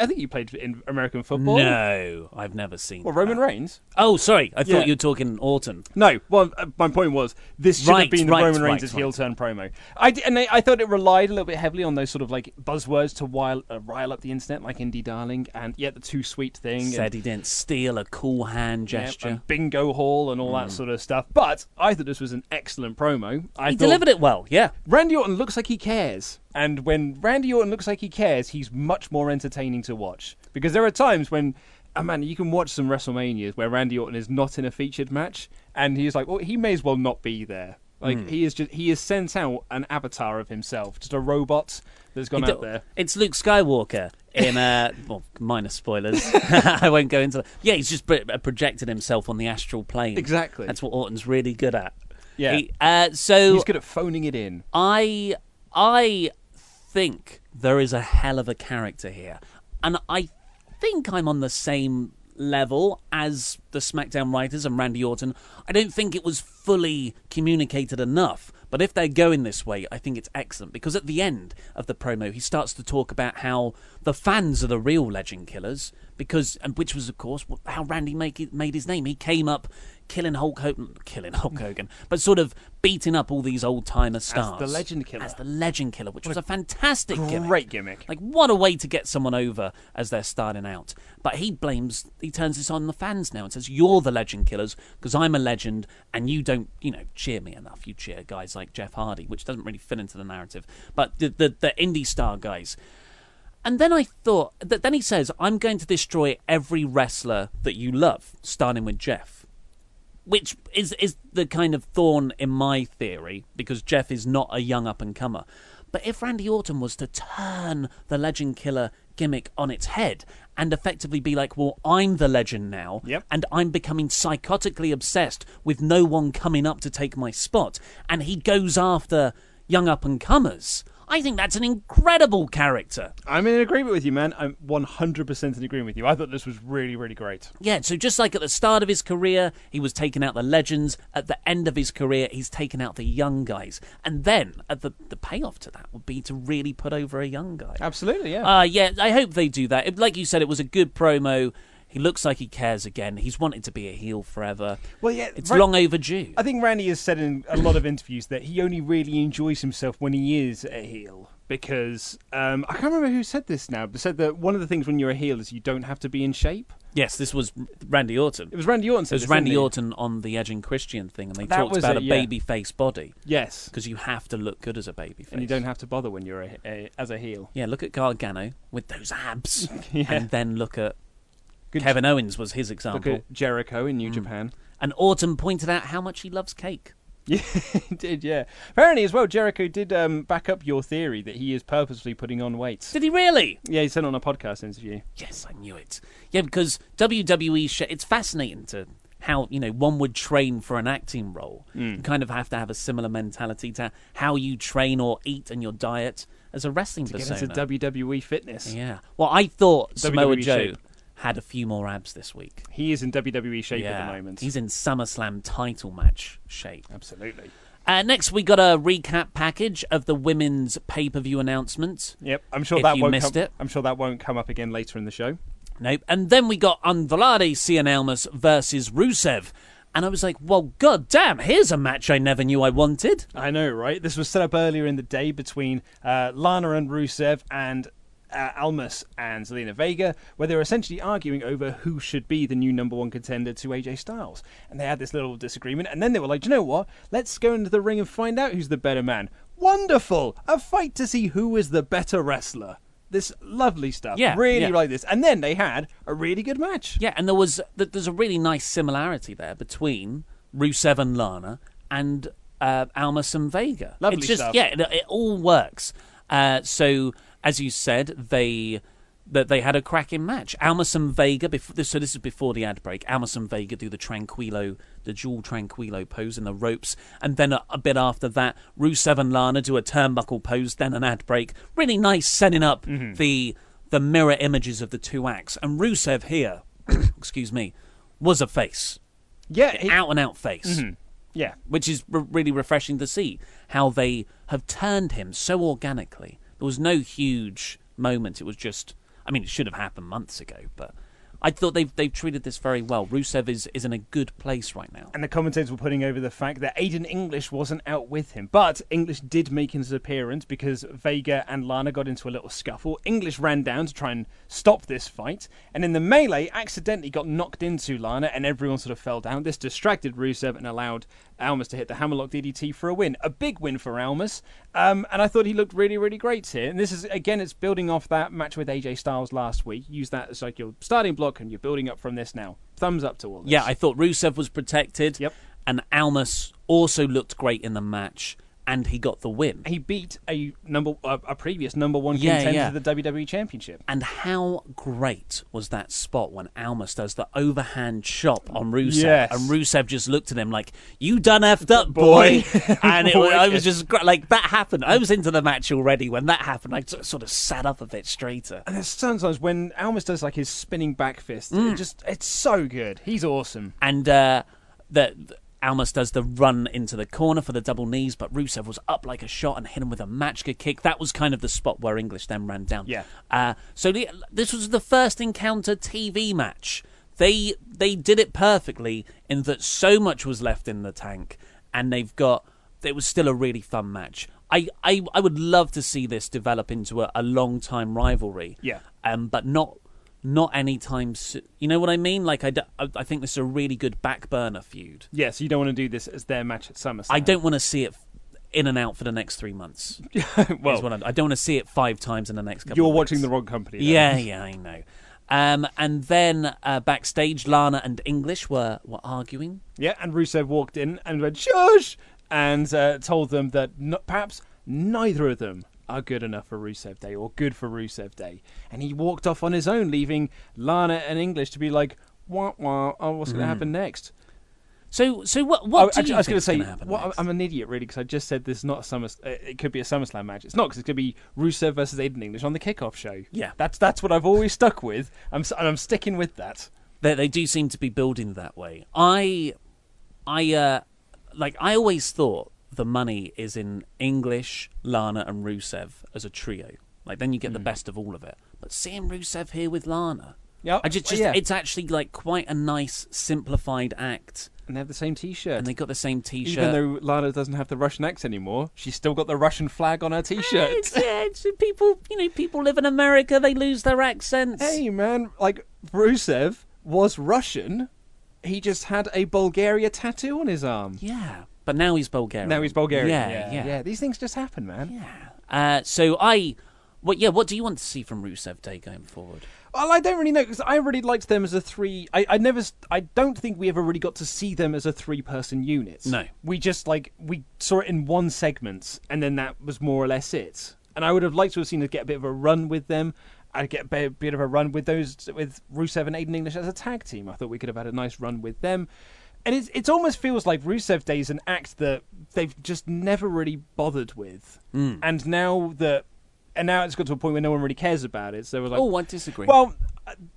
I think you played in American football. No, I've never seen. Well, Roman that. Reigns. Oh, sorry. I thought Yeah. you were talking Orton. No, well, uh, my point was this should Right, have been the right, Roman right, Reigns' heel turn promo. I d- and I, I thought it relied a little bit heavily on those sort of like buzzwords to rile, uh, rile up the internet, like indie darling and yet the too sweet thing. Said and, he didn't steal a cool hand gesture. and bingo hall and all that sort of stuff. But I thought this was an excellent promo. I he thought delivered it well. Yeah. Randy Orton looks like he cares. And when Randy Orton looks like he cares, he's much more entertaining to watch. Because there are times when, oh man, you can watch some WrestleManias where Randy Orton is not in a featured match, and he's like, well, he may as well not be there. Like Hmm. he is just he has sent out an avatar of himself, just a robot that's gone out there. It's Luke Skywalker in uh, (laughs) well, minor spoilers. (laughs) I won't go into. that. Yeah, he's just pro- projected himself on the astral plane. Exactly. That's what Orton's really good at. Yeah. He- uh, so He's good at phoning it in. I I think there is a hell of a character here, and I think I'm on the same level as the SmackDown writers and Randy Orton. I don't think it was fully communicated enough. But if they're going this way, I think it's excellent because at the end of the promo, he starts to talk about how the fans are the real legend killers. Because, and which was, of course, how Randy make it, made his name. He came up killing Hulk Hogan, killing Hulk Hogan, but sort of beating up all these old timer stars the legend killer. as the legend killer, which was a fantastic gimmick. Great gimmick. Like what a way to get someone over as they're starting out. But he blames, he turns this on the fans now and says, "You're the legend killers because I'm a legend, and you don't, you know, cheer me enough. You cheer guys like Jeff Hardy, which doesn't really fit into the narrative. But the the, the indie star guys." And then I thought, that then he says, "I'm going to destroy every wrestler that you love, starting with Jeff." Which is is the kind of thorn in my theory because Jeff is not a young up and comer. But if Randy Orton was to turn the legend killer gimmick on its head and effectively be like, well, I'm the legend now, Yep. and I'm becoming psychotically obsessed with no one coming up to take my spot, and he goes after young up and comers, I think that's an incredible character. I'm in agreement with you, man. I'm 100% in agreement with you. I thought this was really, really great. Yeah, so just like at the start of his career, he was taking out the legends. At the end of his career, he's taken out the young guys. And then at the the payoff to that would be to really put over a young guy. Absolutely, yeah. Uh, yeah, I hope they do that. It- like you said, it was a good promo. He looks like he cares again. He's wanted to be a heel forever. Well, yeah, it's long overdue. I think Randy has said in a lot of interviews that he only really enjoys himself when he is a heel. Because um, I can't remember who said this now, but said that one of the things when you're a heel is you don't have to be in shape. Yes, this was Randy Orton. It was Randy Orton. It was this, Randy? Orton on the Edge and Christian thing, and they That talked about it, a yeah. baby face body. Yes, because you have to look good as a baby face, and you don't have to bother when you're a, a, as a heel. Yeah, look at Gargano with those abs, (laughs) Yeah. and then look at Good- Kevin Owens was his Look example. at Jericho in New Mm. Japan. And Autumn pointed out how much he loves cake. (laughs) Yeah, he did. Yeah. Apparently, as well, Jericho did um, back up your theory that he is purposely putting on weight. Did he really? Yeah, he said on a podcast interview. Yes, I knew it. Yeah, because WWE, sh- it's fascinating to how you know one would train for an acting role. Mm. You kind of have to have a similar mentality to how you train or eat and your diet as a wrestling To get persona. into WWE fitness. yeah. Well, I thought Samoa WWE Joe shape. Had a few more abs this week. He is in WWE shape yeah. at the moment. He's in SummerSlam title match shape. Absolutely. Uh, next, we got a recap package of the women's pay per view announcements. Yep, I'm sure that you won't missed come, it. I'm sure that won't come up again later in the show. Nope. And then we got Andrade Cien Almas versus Rusev. And I was like, well, god damn, here's a match I never knew I wanted. I know, right? This was set up earlier in the day between uh, Lana and Rusev and uh, Almas and Zelina Vega, where they were essentially arguing over who should be the new number one contender to AJ Styles. And they had this little disagreement, and then they were like, you know what? Let's go into the ring and find out who's the better man. Wonderful! A fight to see who is the better wrestler. This lovely stuff. Yeah, really yeah. like this. And then they had a really good match. Yeah, and there was there's a really nice similarity there between Rusev and Lana and uh, Almas and Vega. Lovely it's just stuff. yeah, it, it all works. Uh, so as you said, they that they had a cracking match. Almas and Vega. Before, so this is before the ad break. Almas and Vega do the tranquilo, the dual tranquilo pose in the ropes, and then a, a bit after that, Rusev and Lana do a turnbuckle pose. Then an ad break. Really nice, setting up Mm-hmm. the the mirror images of the two acts. And Rusev here, (coughs) excuse me, was a face, Yeah, out and out face Mhm. Yeah. which is r- really refreshing to see how they have turned him so organically. There was no huge moment. It was just, I mean, it should have happened months ago, but I thought they've they've treated this very well. Rusev is is in a good place right now. And the commentators were putting over the fact that Aiden English wasn't out with him. But English did make his appearance because Vega and Lana got into a little scuffle. English ran down to try and stop this fight. And in the melee, accidentally got knocked into Lana and everyone sort of fell down. This distracted Rusev and allowed Almas to hit the hammerlock DDT for a win. A big win for Almas. Um, and I thought he looked really, really great here. And this is, again, it's building off that match with AJ Styles last week. Use that as like your starting block and you're building up from this now. Thumbs up to all this. Yeah, I thought Rusev was protected. Yep. And Almas also looked great in the match. And he got the win. He beat a number a, a previous number one Yeah, contender yeah. to the WWE Championship. And how great was that spot when Almas does the overhand chop on Rusev, Yes. and Rusev just looked at him like, "You done effed up, boy," Boy. (laughs) and it, was- I was just like, that happened. I was into the match already when that happened. I sort- sort of sat up a bit straighter. And there's sometimes when Almas does like his spinning back fist, Mm. it just it's so good. He's awesome. And uh, the Almas does the run into the corner for the double knees, but Rusev was up like a shot and hit him with a Machka Kick. That was kind of the spot where English then ran down. Yeah. Uh, so the, this was the first encounter TV match. They they did it perfectly in that so much was left in the tank, and they've got. It was still a really fun match. I, I, I would love to see this develop into a, a long time rivalry. Yeah. Um, but not not anytime soon. You know what I mean? Like I, I think this is a really good back burner feud. Yeah, so you don't want to do this as their match at SummerSlam. I don't want to see it in and out for the next three months. (laughs) well, I, I don't want to see it five times in the next couple. you're watching the wrong company. Yeah, yeah, I know. Um, and then uh, backstage, Lana and English were were arguing. Yeah, and Rusev walked in and went shush, and uh, told them that no, perhaps neither of them are good enough for Rusev Day or good for Rusev Day, and he walked off on his own, leaving Lana and English to be like, "Wah wah, oh, what's going to Mm. happen next?" So, so what? What Oh, do actually, you I was going to say, gonna what. I'm an idiot, really, because I just said this is not a Summer. Uh, it could be a SummerSlam match. It's not because it's going to be Rusev versus Aiden English on the kickoff show. Yeah. that's that's what I've always stuck with. I'm and I'm sticking with that. they, they do seem to be building that way. I, I, uh, like I always thought the money is in English, Lana, and Rusev as a trio. Like then you get the hmm. best of all of it. But seeing Rusev here with Lana, Yeah, I just, just yeah. it's actually like quite a nice simplified act. And they have the same T-shirt. And they got the same T-shirt. Even though Lana doesn't have the Russian accent anymore, she's still got the Russian flag on her T-shirt. It's, yeah, it's, people, you know, people live in America. They lose their accents. hey, man, like Rusev was Russian. He just had a Bulgaria tattoo on his arm. Yeah, but now he's Bulgarian. Now he's Bulgarian. Yeah, yeah, yeah. These things just happen, man. Yeah. Uh, so I, what? Yeah, what do you want to see from Rusev Day going forward? Well, I don't really know because I really liked them as a three. I, I never, I don't think we ever really got to see them as a three-person unit. No. we just like we saw it in one segment, and then that was more or less it. And I would have liked to have seen us get a bit of a run with them. I'd get a bit, bit of a run with those with Rusev and Aiden English as a tag team. I thought we could have had a nice run with them. And it's, it almost feels like Rusev Day is an act that they've just never really bothered with. Mm. And now that, and now it's got to a point where no one really cares about it. So they were like, oh, I disagree. well,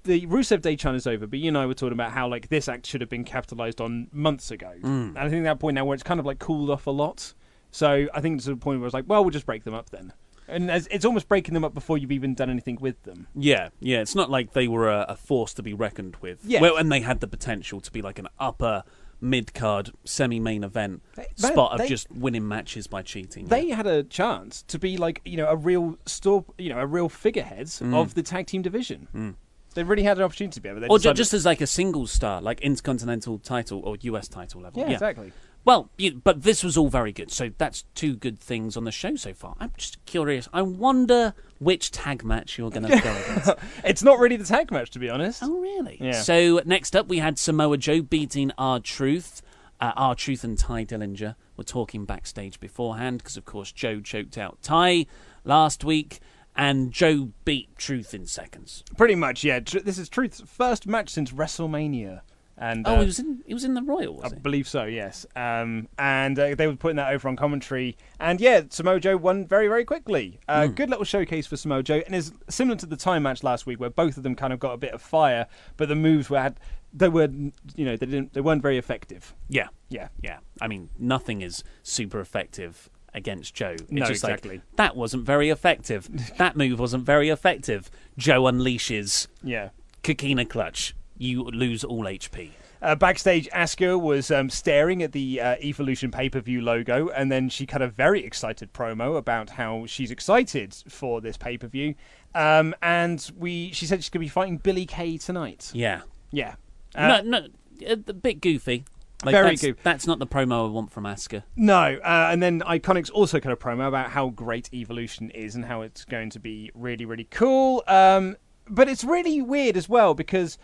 the Rusev Day chant is over, but you and I were talking about how like this act should have been capitalized on months ago, Mm. and I think that point now where it's kind of like cooled off a lot. So I think it's a point where it's like, well, we'll just break them up then, and as, it's almost breaking them up before you've even done anything with them. yeah, yeah. It's not like they were a, a force to be reckoned with. Yeah. Well, and they had the potential to be like an upper mid card semi main event They- spot of they- just winning matches by cheating. They had a chance to be like you know a real store, you know, a real figurehead Mm. of the tag team division. They really had an opportunity to be able. Or decided- just as like a single star, like intercontinental title or US title level. yeah, exactly. Well, you, but this was all very good. So that's two good things on the show so far. I'm just curious. I wonder which tag match you're going to go against. (laughs) It's not really the tag match, to be honest. Oh, really? Yeah. So next up, we had Samoa Joe beating R Truth. Uh, R Truth and Tye Dillinger were talking backstage beforehand because, of course, Joe choked out Tye last week, and Joe beat Truth in seconds. Pretty much, yeah. Tr- This is Truth's first match since WrestleMania. And Oh, uh, he was in. He was in the Royal, was I believe so, yes. Um, and uh, they were putting that over on commentary. And yeah, Samoa Joe won very, very quickly. Uh, Good little showcase for Samoa Joe, and is similar to the time match last week, where both of them kind of got a bit of fire, but the moves were had they were you know they didn't they weren't very effective. Yeah, Yeah. yeah. I mean, nothing is super effective against Joe. It's No, just exactly. like that wasn't very effective. (laughs) that move wasn't very effective. Joe unleashes Yeah. Kokina clutch. You lose all HP. Uh, backstage, Asuka was um, staring at the uh, Evolution pay per view logo, and then she cut a very excited promo about how she's excited for this pay per view. Um, and we, she said she's going to be fighting Billie Kay tonight. Yeah. Yeah. Uh, no, no, a, bit goofy. Like, Very that's, goofy. That's not the promo I want from Asuka. No, uh, and then Iconics also cut a promo about how great Evolution is and how it's going to be really, really cool. Um, but it's really weird as well because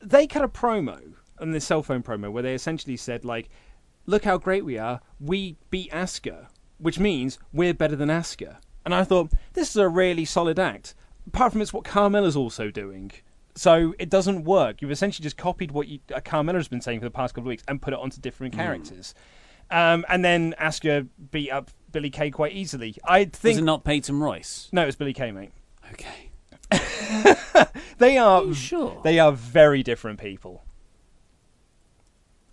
they cut a promo on the cell phone promo where they essentially said like, "Look how great we are! We beat Asuka." which means we're better than Asuka. And I thought this is a really solid act. Apart from it's what Carmella's also doing. So it doesn't work. You've essentially just copied what you, uh, Carmella's been saying for the past couple of weeks and put it onto different Hmm. characters. Um, and then Asuka beat up Billie Kay quite easily. I think Was it not Peyton Royce? no, it was Billie Kay, mate. Okay. They are sure? they are very different people.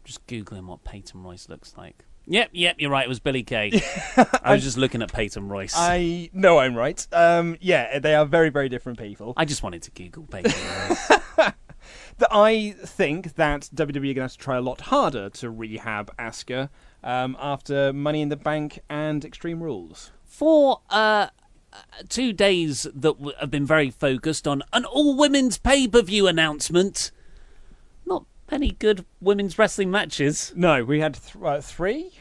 Just googling what Peyton Royce looks like. Yep, yep, you're right. It was Billie Kay. (laughs) I was just looking at Peyton Royce. I, know I'm right. Um, yeah, they are very very different people. I just wanted to Google Peyton (laughs) Royce. that I think that WWE are going to have to try a lot harder to rehab Asuka um, after Money in the Bank and Extreme Rules. For uh, two days that w- have been very focused on an all women's pay per view announcement, not many good women's wrestling matches. No, we had th- uh, three,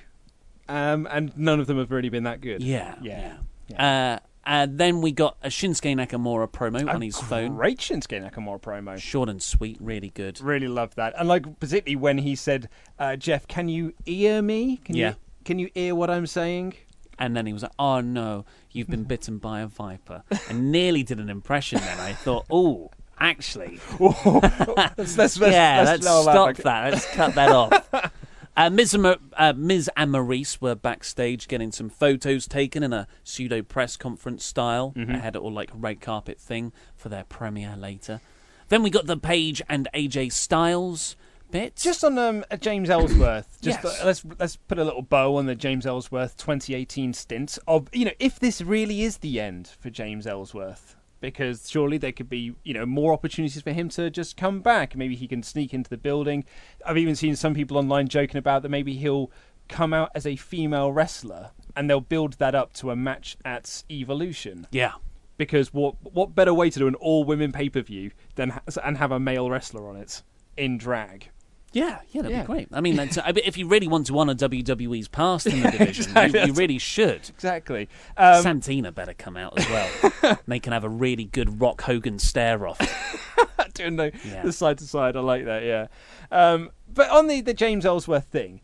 um, and none of them have really been that good. Yeah, yeah. Uh, and then we got a Shinsuke Nakamura promo A on his phone. Great Shinsuke Nakamura promo. Short and sweet, really good. Really loved that, and like particularly when he said, uh, "Jeff, can you ear me? Can Yeah. you can you ear what I'm saying?" And then he was like, "Oh no, you've been (laughs) bitten by a viper." and nearly did an impression. Then I thought, "Oh, actually, (laughs) let's, let's, let's, yeah, let's let's, stop back. that. Let's cut that off." (laughs) Uh, Miz and, uh, Miz and Maryse were backstage getting some photos taken in a pseudo press conference style. Mm-hmm. They had it all like a red carpet thing for their premiere later. Then we got the Paige and AJ Styles bit. Just on um, James Ellsworth, (laughs) just Yes. let's let's put a little bow on the James Ellsworth 2018 stint of you know if this really is the end for James Ellsworth because surely there could be you know more opportunities for him to just come back. Maybe he can sneak into the building. I've even seen some people online joking about that maybe he'll come out as a female wrestler and they'll build that up to a match at Evolution. yeah. Because what what better way to do an all women pay per view than ha- and have a male wrestler on it in drag? Yeah, yeah, that'd Yeah. be great. I mean, that's, I mean, if you really want to honour WWE's past in the (laughs) division, exactly. you, you really should. Exactly. Um, Santina better come out as well. (laughs) they can have a really good Rock Hogan stare off. (laughs) doing the, Yeah. the side to side. I like that. Yeah. Um, but on the the James Ellsworth thing,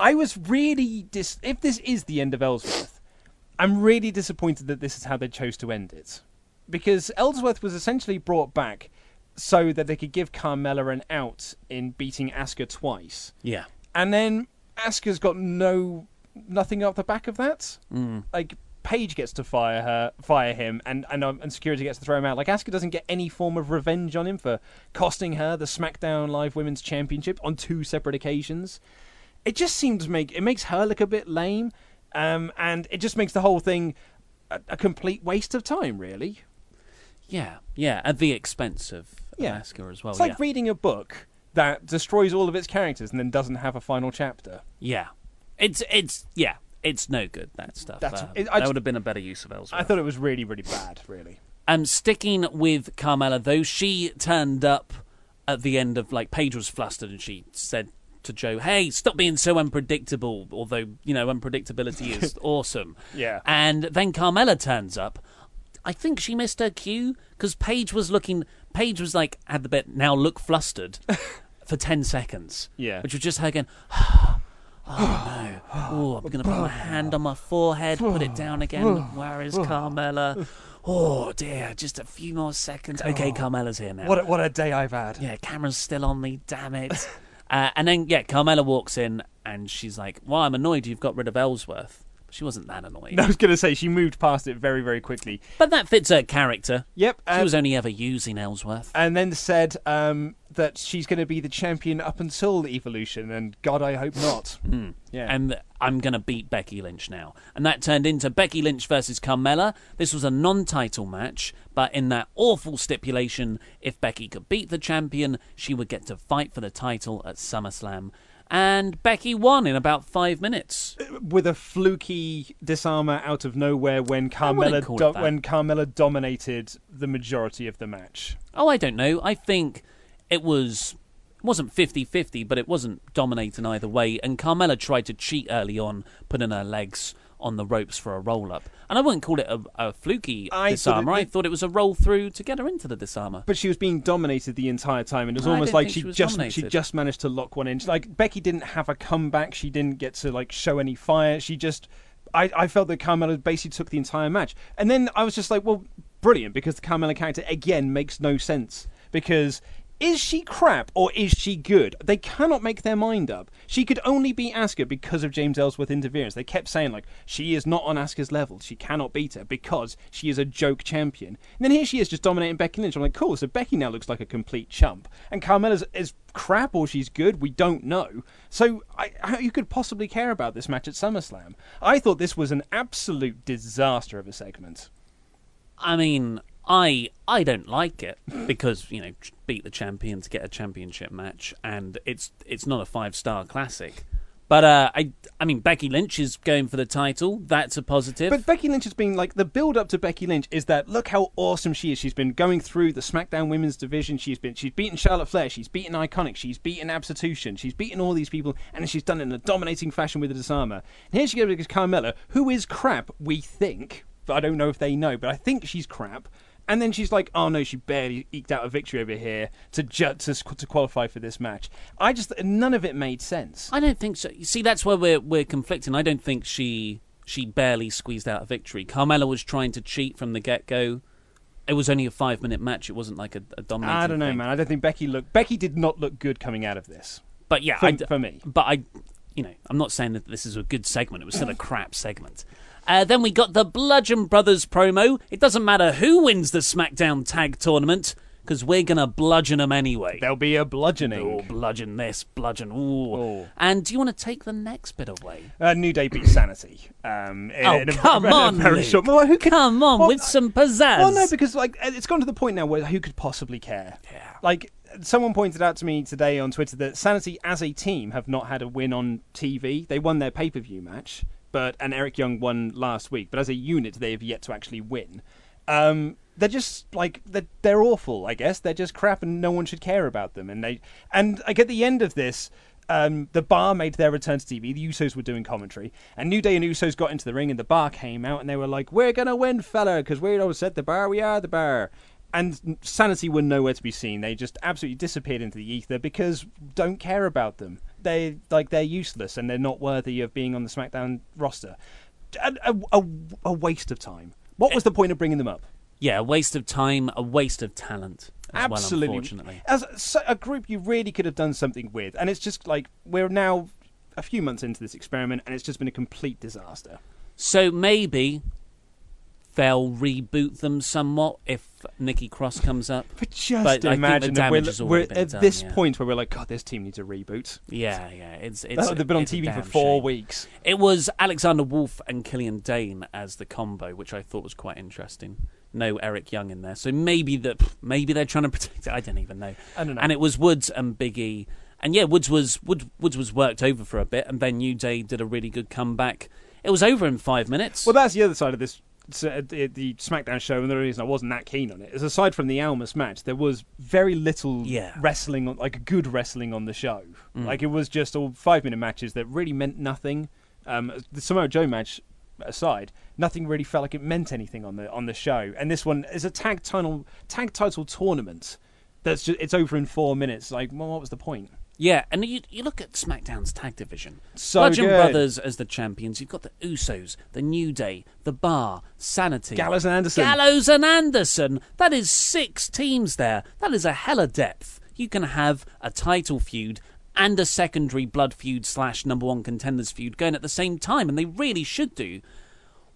I was really dis. If this is the end of Ellsworth, I'm really disappointed that this is how they chose to end it, because Ellsworth was essentially brought back so that they could give Carmella an out in beating Asuka twice, Yeah. and then Asuka's got no nothing off the back of that. Mm. Like Paige gets to fire her, fire him, and and, um, and security gets to throw him out. Like Asuka doesn't get any form of revenge on him for costing her the SmackDown Live Women's Championship on two separate occasions. It just seems to make it makes her look a bit lame, um, and it just makes the whole thing a, a complete waste of time. Really, Yeah, yeah, at the expense of Yeah. Asuka as well. it's like yeah. reading a book that destroys all of its characters and then doesn't have a final chapter. yeah, it's it's yeah, it's no good that stuff. That's- Uh, it- I that would have been a better use of Ellsworth. I thought it was really, really bad. Really. Um, sticking with Carmella though, she turned up at the end of like Paige was flustered and she said to Joe, "Hey, stop being so unpredictable." Although you know unpredictability is (laughs) awesome. Yeah. And then Carmella turns up. I think she missed her cue because Paige was looking. Paige was like had the bit now look flustered (laughs) for ten seconds. Yeah. Which was just her going. (sighs) Oh no! Oh, I'm gonna put my hand on my forehead, put it down again. (sighs) Where is Carmella? (sighs) Oh dear, just a few more seconds. Okay, Carmella's here now. What a, what a day I've had. Yeah, camera's still on me. Damn it. (laughs) uh, and then yeah, Carmela walks in and she's like, "Well, I'm annoyed you've got rid of Ellsworth." She wasn't that annoyed, I was going to say she moved past it very, very quickly. but that fits her character. Yep. She and- was only ever using Ellsworth. and then said um, that she's going to be the champion up until Evolution, and God, I hope not. Yeah. and I'm going to beat Becky Lynch now. And that turned into Becky Lynch versus Carmella. This was a non title match, but in that awful stipulation, if Becky could beat the champion, she would get to fight for the title at SummerSlam. And Becky won in about five minutes. Uh, with a fluky disarmer out of nowhere when Carmella do- when Carmella dominated the majority of the match. Oh, I don't know. I think it was. It wasn't 50 50, but it wasn't dominating either way. And Carmella tried to cheat early on, putting her legs on the ropes for a roll up. And I wouldn't call it a, a fluky I thought it- I thought it was a roll through to get her into the disarmer. But she was being dominated the entire time, and it was I almost like she she just she just managed to lock one in. Like Becky didn't have a comeback. She didn't get to like show any fire. She just I, I felt that Carmella basically took the entire match. And then I was just like, well, brilliant, because the Carmella character, again, makes no sense. Because is she crap or is she good? They cannot make their mind up. She could only be Asuka because of James Ellsworth interference. They kept saying, like, she is not on Asuka's level. She cannot beat her because she is a joke champion. And then here she is just dominating Becky Lynch. I'm like, cool, so Becky now looks like a complete chump. And Carmella's is crap or she's good, we don't know. So I, how you could possibly care about this match at SummerSlam? I thought this was an absolute disaster of a segment. I mean, I I don't like it because you know beat the champion to get a championship match, and it's it's not a five star classic. But uh, I I mean Becky Lynch is going for the title. That's a positive. But Becky Lynch has been like the build up to Becky Lynch is that look how awesome she is. She's been going through the SmackDown Women's division. She's been she's beaten Charlotte Flair. She's beaten Iconic. She's beaten Absolution. She's beaten all these people, and she's done it in a dominating fashion with the disarmer. And here she goes against Carmella, who is crap. We think. I don't know if they know. But I think she's crap. And then she's like, "Oh no, she barely eked out a victory over here to ju- to to qualify for this match." I just none of it made sense. I don't think so. You see, that's where we're we're conflicting. I don't think she she barely squeezed out a victory. Carmella was trying to cheat from the get go. It was only a five minute match. It wasn't like a, a dominating. I don't know, thing. man. I don't think Becky looked. Becky did not look good coming out of this. But yeah, for, I, for me. But I, you know, I'm not saying that this is a good segment. It was still a crap segment. Uh, then we got the Bludgeon Brothers promo. It doesn't matter who wins the SmackDown Tag Tournament because we're gonna bludgeon them anyway. There'll be a bludgeoning. Oh, bludgeon this, bludgeon. Ooh. And do you want to take the next bit away? Uh, New Day beat Sanity. Um, in, Oh, in a, come in a on, very Luke. short- Well, who could, Come on, well, with some pizzazz. Well, no, because like it's gone to the point now where who could possibly care? Yeah. Like someone pointed out to me today on Twitter that Sanity as a team have not had a win on TV. They won their pay per view match, but and Eric Young won last week. But as a unit, they have yet to actually win. Um, they're just like they're, they're awful. I guess they're just crap, and no one should care about them. And they and like at the end of this. Um, the bar made their return to TV. The Usos were doing commentary, and New Day and Usos got into the ring, and the bar came out, and they were like, "We're gonna win, fella, because we don't set the bar. We are the bar." And Sanity were nowhere to be seen. They just absolutely disappeared into the ether because don't care about them. They like they're useless and they're not worthy of being on the SmackDown roster. A, a, a, a waste of time. What was the point of bringing them up? Yeah, a waste of time, a waste of talent. As Absolutely. Well, unfortunately. As so- a group, you really could have done something with, and it's just like we're now a few months into this experiment, and it's just been a complete disaster. So maybe they'll reboot them somewhat if Nikki Cross comes up. But just But imagine that we're, we're at done, this yeah. point where we're like, God, this team needs a reboot. Yeah, yeah, it's it's. Oh, they've been on TV for four shame. weeks. It was Alexander Wolfe and Killian Dain as the combo, which I thought was quite interesting. No Eric Young in there, so maybe that maybe they're trying to (laughs) protect it. I don't even know. I don't know. And it was Woods and Biggie, and yeah, Woods was Wood, Woods was worked over for a bit, and then New Day did a really good comeback. It was over in five minutes. Well, that's the other side of this. So, The, the SmackDown show, and the reason I wasn't that keen on it is aside from the Almas match, there was very little Yeah. wrestling, on, like good wrestling on the show. Mm. Like it was just all five minute matches that really meant nothing. Um, the Samoa Joe match aside, nothing really felt like it meant anything on the on the show. And this one is a tag title tag title tournament. That's just, it's over in four minutes. Like, well, what was the point? Yeah, and you, you look at SmackDown's tag division. So Bludgeon good. Brothers as the champions. You've got the Usos, the New Day, the Bar, Sanity, Gallows and Anderson. Gallows and Anderson. That is six teams there. That is a hella depth. You can have a title feud and a secondary blood feud slash number one contenders feud going at the same time, and they really should do.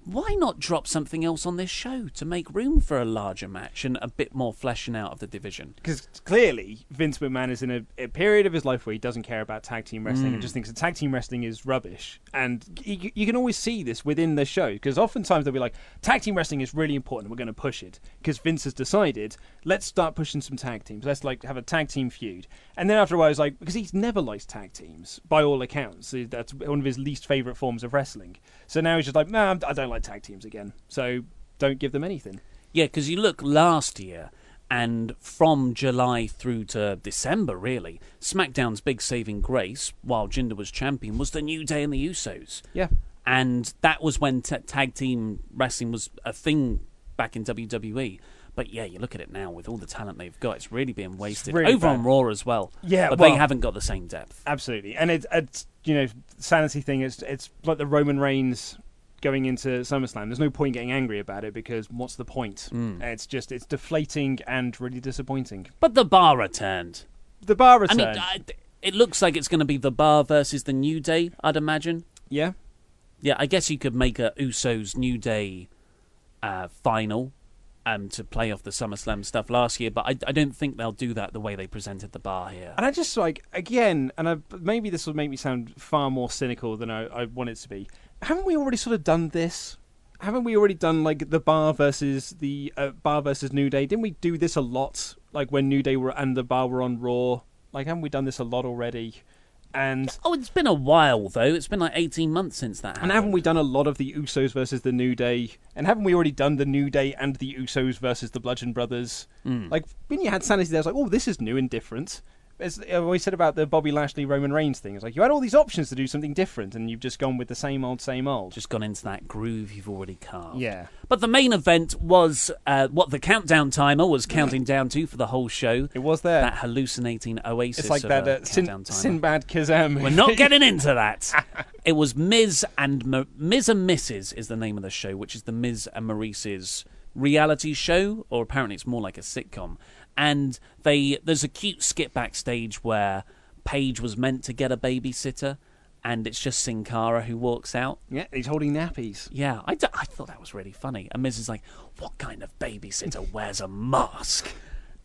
Why not drop something else on this show to make room for a larger match and a bit more fleshing out of the division? because clearly Vince McMahon is in a, a period of his life where he doesn't care about tag team wrestling Mm. and just thinks that tag team wrestling is rubbish. And you, you can always see this within the show because oftentimes they'll be like, tag team wrestling is really important. We're going to push it because Vince has decided let's start pushing some tag teams. Let's like have a tag team feud. And then after a while, he's like, because he's never liked tag teams by all accounts. That's one of his least favorite forms of wrestling. So now he's just like, nah, I don't like tag teams again. So don't give them anything. Yeah, because you look last year, and from July through to December, really, SmackDown's big saving grace, while Jinder was champion, was the New Day and the Usos. Yeah. And that was when ta tag team wrestling was a thing back in WWE. But yeah, you look at it now with all the talent they've got, it's really being wasted. really Over on. Raw as well. Yeah, But well- they haven't got the same depth. Absolutely, and it, it's you know sanity thing. It's it's like the Roman Reigns going into SummerSlam. There's no point getting angry about it because what's the point? It's just it's deflating and really disappointing. But the bar returned. The bar returned. I mean, I, it looks like it's going to be the bar versus the New Day. I'd imagine. yeah. Yeah, I guess you could make a Usos New Day uh, final um, to play off the SummerSlam stuff last year, but I, I don't think they'll do that the way they presented the bar here. And I just like again, and I, maybe this will make me sound far more cynical than I, I want it to be. Haven't we already sort of done this? Haven't we already done like the bar versus the uh, bar versus New Day? Didn't we do this a lot? Like when New Day were and the bar were on Raw. Like haven't we done this a lot already? And Oh, it's been a while though. It's been like eighteen months since that happened. and haven't we done a lot of the Usos versus the New Day? And haven't we already done the New Day and the Usos versus the Bludgeon Brothers? Like when you had Sanity, there, was like, oh, this is new and different. As uh, we said about the Bobby Lashley Roman Reigns thing, it's like you had all these options to do something different, and you've just gone with the same old, same old. Just gone into that groove you've already carved. Yeah. But the main event was uh, what the countdown timer was counting down to for the whole show. It was there. That hallucinating oasis. it's like that uh, Sin-. Sinbad Kazam. We're not getting into that. (laughs) it was Miz and Ma- Miz and Mrs. is the name of the show, which is the Miz and Maryse's reality show, or apparently it's more like a sitcom. And they there's a cute skit backstage where Paige was meant to get a babysitter, and it's just Sin Cara who walks out. yeah, he's holding nappies. Yeah, I, d- I thought that was really funny. And Miz is like, "What kind of babysitter wears a mask?"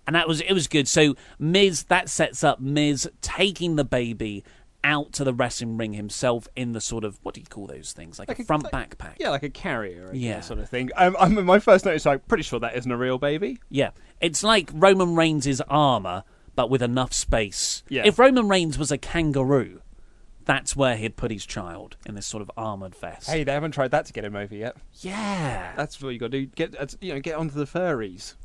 And that was it was good. So Miz that sets up Miz taking the baby out to the wrestling ring himself in the sort of what do you call those things like, Like a front like- backpack. Yeah, like a carrier, Yeah. sort of thing. Um, I'm, my first note is like, pretty sure that isn't a real baby. Yeah, it's like Roman Reigns' armor, but with enough space. Yeah. If Roman Reigns was a kangaroo, that's where he'd put his child in this sort of armored vest. Hey, they haven't tried that to get him over yet. yeah, That's what you got to do. Get uh, you know, get onto the furries.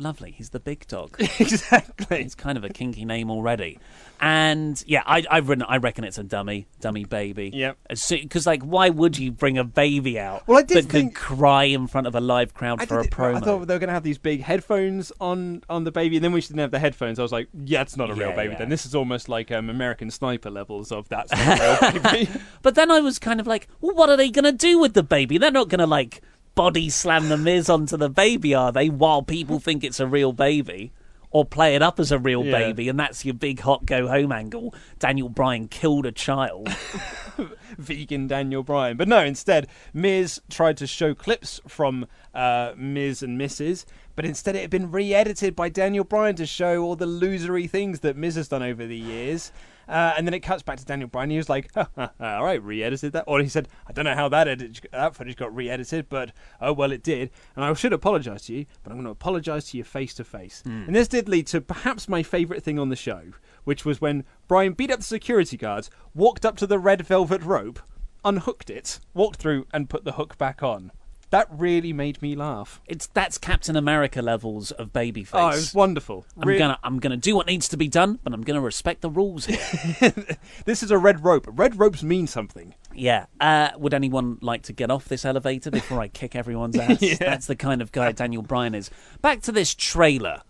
Lovely. He's the big dog. (laughs) exactly. It's kind of a kinky name already. And yeah, I, I've written. I reckon it's a dummy, dummy baby. Yep. Because like, why would you bring a baby out Well, I did that think- could cry in front of a live crowd I, for a promo? I thought they were going to have these big headphones on on the baby, and then we didn't have the headphones. I was like, "Yeah, it's not a real baby." yeah. Then this is almost like um, American Sniper levels of that's not a real (laughs) baby. But then I was kind of like, well, what are they going to do with the baby? They're not going to like body slam the Miz onto the baby, are they? While people think it's a real baby. Or play it up as a real Yeah. baby, and that's your big hot go home angle. Daniel Bryan killed a child. (laughs) vegan Daniel Bryan. But no, instead, Miz tried to show clips from uh, Miz and Mrs., but instead it had been re edited by Daniel Bryan to show all the losery things that Miz has done over the years. Uh, and then it cuts back to Daniel Bryan. He was like, ha, ha, ha, "All right, re-edited that." Or he said, "I don't know how that edit, that footage got re-edited, but oh well, it did." And I should apologise to you, but I'm going to apologise to you face to face. And this did lead to perhaps my favourite thing on the show, which was when Bryan beat up the security guards, walked up to the red velvet rope, unhooked it, walked through, and put the hook back on. That really made me laugh. It's that's Captain America levels of babyface. Oh, it was wonderful. I'm Re- gonna I'm gonna do what needs to be done, but I'm gonna respect the rules here. (laughs) This is a red rope. Red ropes mean something. yeah. Uh, would anyone like to get off this elevator before I kick everyone's ass? (laughs) Yeah. That's the kind of guy Daniel Bryan is. Back to this trailer.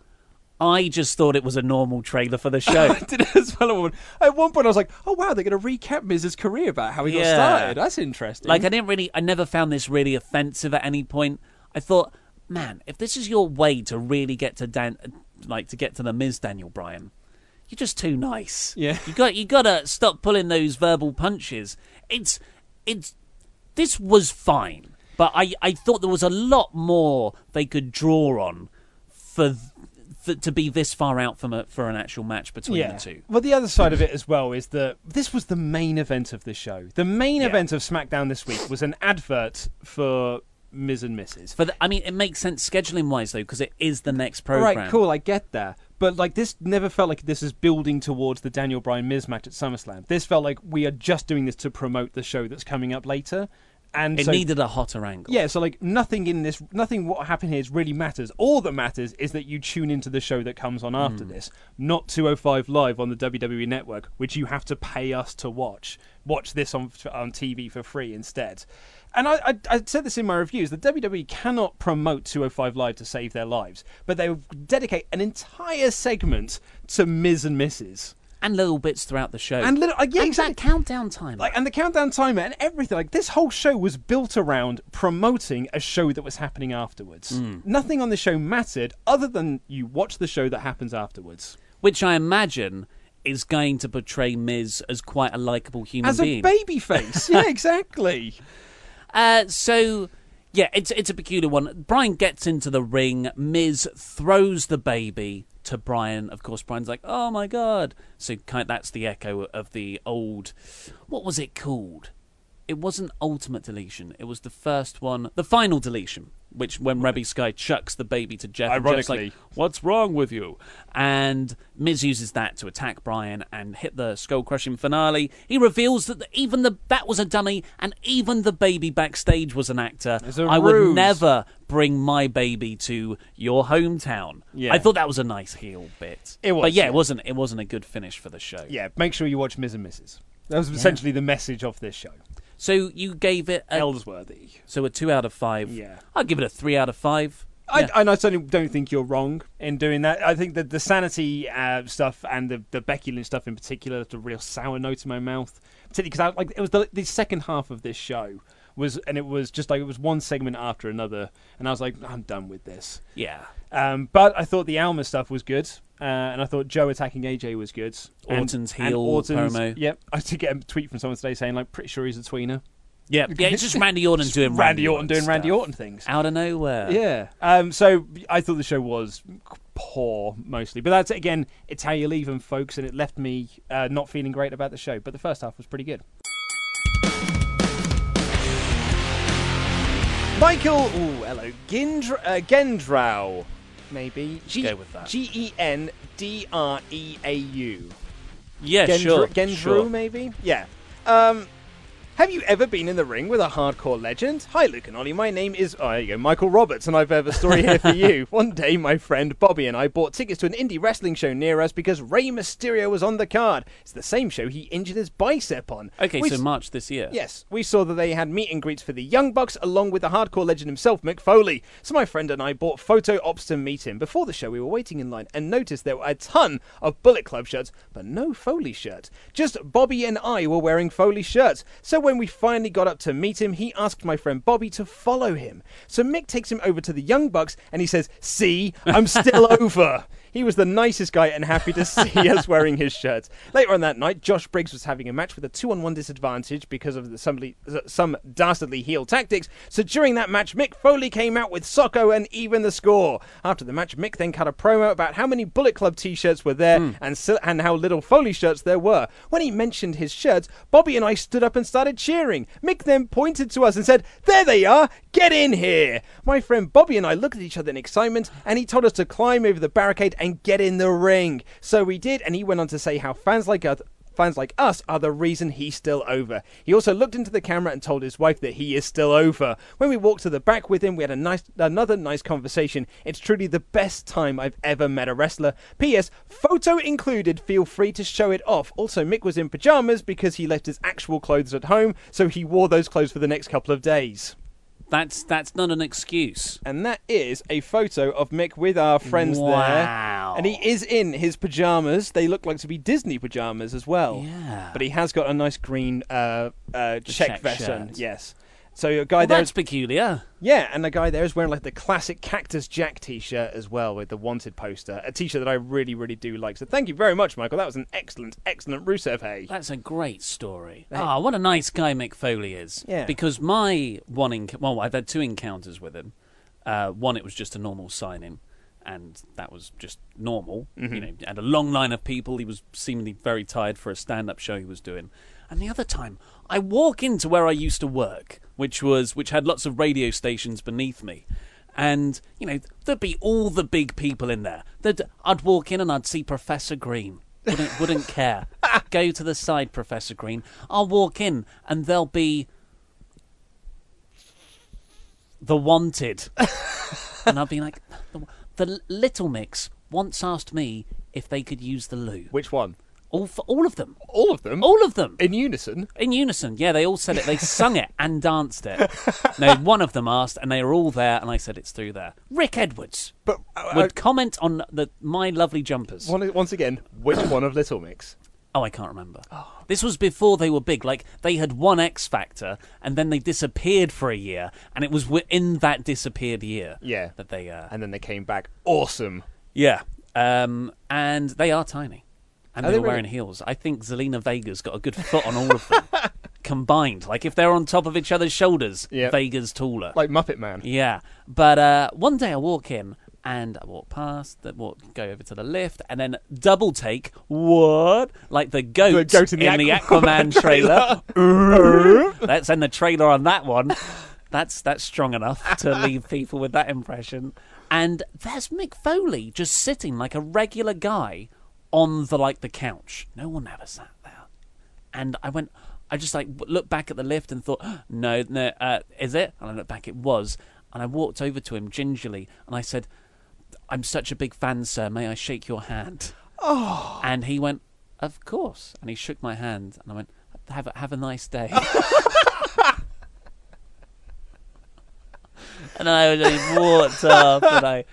I just thought it was a normal trailer for the (laughs) show. I did as well. At one, at one point, I was like, "Oh wow, they're going to recap Miz's career about how he got started. That's interesting." like I didn't really I never found this really offensive at any point. I thought, man, if this is your way to really get to Dan like to get to the Miz Daniel Bryan, you're just too nice. Yeah. You got you gotta stop pulling those verbal punches. It's it's this was fine. But I, I thought there was a lot more they could draw on for, to be this far out from a, for an actual match between the two. Well, the other side of it as well is that this was the main event of the show. The main Yeah. event of SmackDown this week was an advert for Miz and Mrs. For the, I mean, it makes sense scheduling wise though, because it is the next All program. right, cool, I get that. But like this never felt like this is building towards the Daniel Bryan Miz match at SummerSlam. This felt like we are just doing this to promote the show that's coming up later. And It so, needed a hotter angle. Yeah, so like nothing in this, nothing what happened here is really matters. All that matters is that you tune into the show that comes on after hmm. this, not 205 Live on the WWE Network, which you have to pay us to watch. Watch this on on TV for free instead. And I, I, I said this in my reviews: the WWE cannot promote 205 Live to save their lives, but they dedicate an entire segment to Miz and Mrs. and little bits throughout the show. And little, uh, yeah, And exactly. that countdown timer. Like and the countdown timer and everything. Like this whole show was built around promoting a show that was happening afterwards. Mm. Nothing on the show mattered other than you watch the show that happens afterwards. which I imagine is going to portray Miz as quite a likable human As a being. baby face. yeah, (laughs) exactly. Uh, so yeah, it's it's a peculiar one. Bryan gets into the ring. Miz throws the baby to Bryan. Of course, Bryan's like, "Oh my god!" So kind that's the echo of the old. What was it called? It wasn't Ultimate Deletion. It was the first one, the final deletion, which when Reby Sky chucks the baby to Jeff, and Jeff's like, "What's wrong with you?" And Miz uses that to attack Bryan and hit the skull crushing finale. He reveals that the, even the that was a dummy, and even the baby backstage was an actor. I would never bring my baby to your hometown. Yeah. I thought that was a nice heel bit. It was, but yeah, yeah. it wasn't. It wasn't a good finish for the show. Yeah, make sure you watch Miz and Mrs. That was essentially the message of this show. So you gave it a, Ellsworthy. so a two out of five. Yeah. I'll give it a three out of five. I, Yeah. and I certainly don't think you're wrong in doing that. I think that the sanity uh, stuff and the the Becky Lynch stuff in particular left a real sour note in my mouth. Particularly because like it was the, the second half of this show was, and it was just like it was one segment after another, and I was like, I'm done with this. yeah. Um, but I thought the Alma stuff was good, uh, and I thought Joe attacking AJ was good. Orton's and heel Orton's- promo. Yep, I did get a tweet from someone today saying like, pretty sure he's a tweener. Yeah, yeah. It's just Randy Orton Just doing Randy Orton doing stuff. Randy Orton things. out of nowhere. Yeah. Um, so I thought the show was poor mostly, but that's again, it's how you leave them, folks, and it left me uh, not feeling great about the show. But the first half was pretty good. Michael, ooh, hello, Gindr- uh, Gendrau, maybe G- go with that. G E N D R E A U. Yeah, Gendru, sure. Gendru, sure. maybe? Yeah. Um, have you ever been in the ring with a hardcore legend? Hi, Luke and Ollie. My name is, oh, there you go, Michael Roberts, and I've a story here for you. (laughs) One day, my friend Bobby and I bought tickets to an indie wrestling show near us because Rey Mysterio was on the card. It's the same show he injured his bicep on. Okay, We so s- March this year. Yes, we saw that they had meet and greets for the Young Bucks along with the hardcore legend himself, Mick Foley. So my friend and I bought photo ops to meet him. Before the show, we were waiting in line and noticed there were a ton of Bullet Club shirts, but no Foley shirts. Just Bobby and I were wearing Foley shirts. So when we finally got up to meet him, he asked my friend Bobby to follow him. So Mick takes him over to the Young Bucks and he says, "See, I'm still (laughs) over." He was the nicest guy and happy to see (laughs) us wearing his shirts. Later on that night, Josh Briggs was having a match with a two-on-one disadvantage because of the, some, uh, some dastardly heel tactics. So during that match, Mick Foley came out with Socko and even the score. After the match, Mick then cut a promo about how many Bullet Club t-shirts were there hmm. and, si- and how little Foley shirts there were. When he mentioned his shirts, Bobby and I stood up and started cheering. Mick then pointed to us and said, "There they are! Get in here!" My friend Bobby and I looked at each other in excitement, and he told us to climb over the barricade and get in the ring. So we did, and he went on to say how fans like us. Fans like us are the reason he's still over. He also looked into the camera and told his wife that he is still over. When we walked to the back with him, we had a nice, another nice conversation. It's truly the best time I've ever met a wrestler. P.S. Photo included. Feel free to show it off. Also, Mick was in pajamas because he left his actual clothes at home, so he wore those clothes for the next couple of days. That's that's not an excuse. And that is a photo of Mick with our friends Wow. there. And he is in his pajamas. They look like to be Disney pajamas as well. Yeah. But he has got a nice green uh, uh, check, check vest on. Yes. So a guy Well, there that's peculiar. yeah, and the guy there is wearing like the classic Cactus Jack T-shirt as well with the wanted poster, a T-shirt that I really, really do like. So thank you very much, Michael. That was an excellent, excellent Rusev Hay. That's a great story. Ah, what a nice guy Mick Foley is. Yeah. Because my one, enc- well, I've had two encounters with him. Uh, one, it was just a normal signing, and that was just normal. Mm-hmm. You know, had a long line of people. He was seemingly very tired for a stand-up show he was doing. And the other time, I walk into where I used to work, which was which had lots of radio stations beneath me. And you know there'd be all the big people in there. There'd, I'd walk in and I'd see Professor Green. Wouldn't wouldn't care. (laughs) Go to the side, Professor Green. I'll walk in and there'll be the wanted, and I'll be like, the, the Little Mix once asked me if they could use the loo. Which one? All for all of them. All of them? All of them. In unison? In unison, yeah, they all said it. They sung it and danced it. No, one of them asked, and they were all there, and I said it's through there. Rick Edwards But uh, would comment on the my lovely jumpers. one, once again, which one of Little Mix? Oh, I can't remember. This was before they were big. Like they had won X Factor, and then they disappeared for a year, and it was within that disappeared year. Yeah. that they. Uh, And then they came back. Awesome. yeah, um, and they are tiny, and they they were wearing really? heels. I think Zelina Vega's got a good foot on all of them (laughs) combined. Like if they're on top of each other's shoulders, Yeah. Vega's taller. Like Muppet Man. Yeah, but uh, one day I walk in and I walk past, that walk go over to the lift, and then double take. What? Like the goat, The goat in the Aquaman, Aquaman (laughs) trailer. (laughs) Let's end the trailer on that one. That's that's strong enough to leave people with that impression. And there's Mick Foley just sitting like a regular guy on the like the couch. No one ever sat there. And I went, I just like looked back at the lift and thought, (gasps) no, no, uh, is it? And I looked back, it was. And I walked over to him gingerly and I said, I'm such a big fan, sir. May I shake your hand? Oh. And he went, of course. And he shook my hand and I went, have a, have a nice day. (laughs) and I just walked off. And I,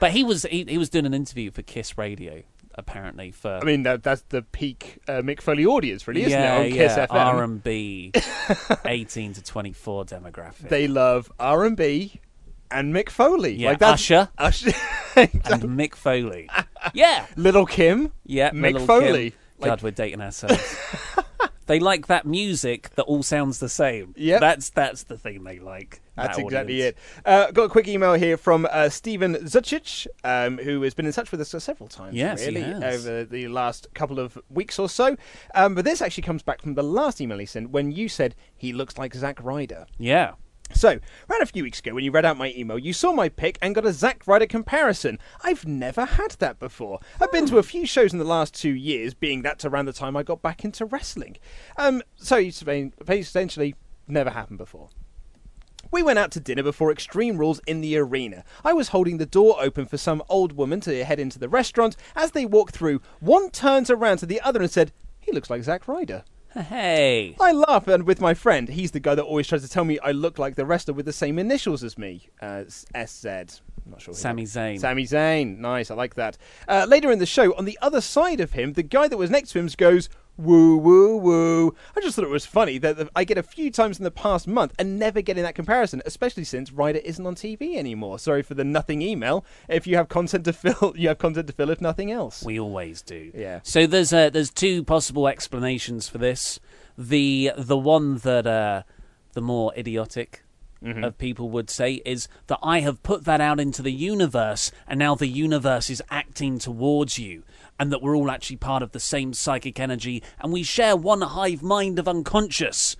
but he was he, he was doing an interview for Kiss Radio apparently for I mean, that, that's the peak uh, Mick Foley audience, really, isn't yeah, it? On Kiss FM. R and B, (laughs) eighteen to twenty four demographic. They love R and B and Mick Foley. Yeah, like that's, Usher. Usher. (laughs) and Mick Foley. (laughs) Yeah, Little Kim. yeah, Mick Little Foley. Kim. Like- God, we're dating ourselves. They like that music that all sounds the same. Yeah, that's that's the thing they like. That's that exactly it. Uh, got a quick email here from uh, Stephen Zucic, um, who has been in touch with us several times, Yes, really, over the last couple of weeks or so. Um, but this actually comes back from the last email he sent when you said he looks like Zack Ryder. Yeah. So, around a few weeks ago, when you read out my email, you saw my pick and got a Zack Ryder comparison. I've never had that before. I've been to a few shows in the last two years, being that's around the time I got back into wrestling. Um, so, essentially, never happened before. We went out to dinner before Extreme Rules in the arena. I was holding the door open for some old woman to head into the restaurant. As they walked through, one turns around to the other and said, He looks like Zack Ryder. Hey. I laugh and with my friend. He's the guy that always tries to tell me I look like the wrestler with the same initials as me. Uh, SZ. I'm not sure. Sami Zayn. Sami Zayn. Nice. I like that. Uh, later in the show, on the other side of him, the guy that was next to him goes, woo, woo, woo. I just thought it was funny that I get a few times in the past month and never getting that comparison, especially since Ryder isn't on TV anymore. Sorry for the nothing email. If you have content to fill, (laughs) you have content to fill, if nothing else. We always do. Yeah. So there's uh, there's two possible explanations for this. The the one that uh, the more idiotic Mm-hmm. of people would say is that I have put that out into the universe, and now the universe is acting towards you, and that we're all actually part of the same psychic energy, and we share one hive mind of unconscious.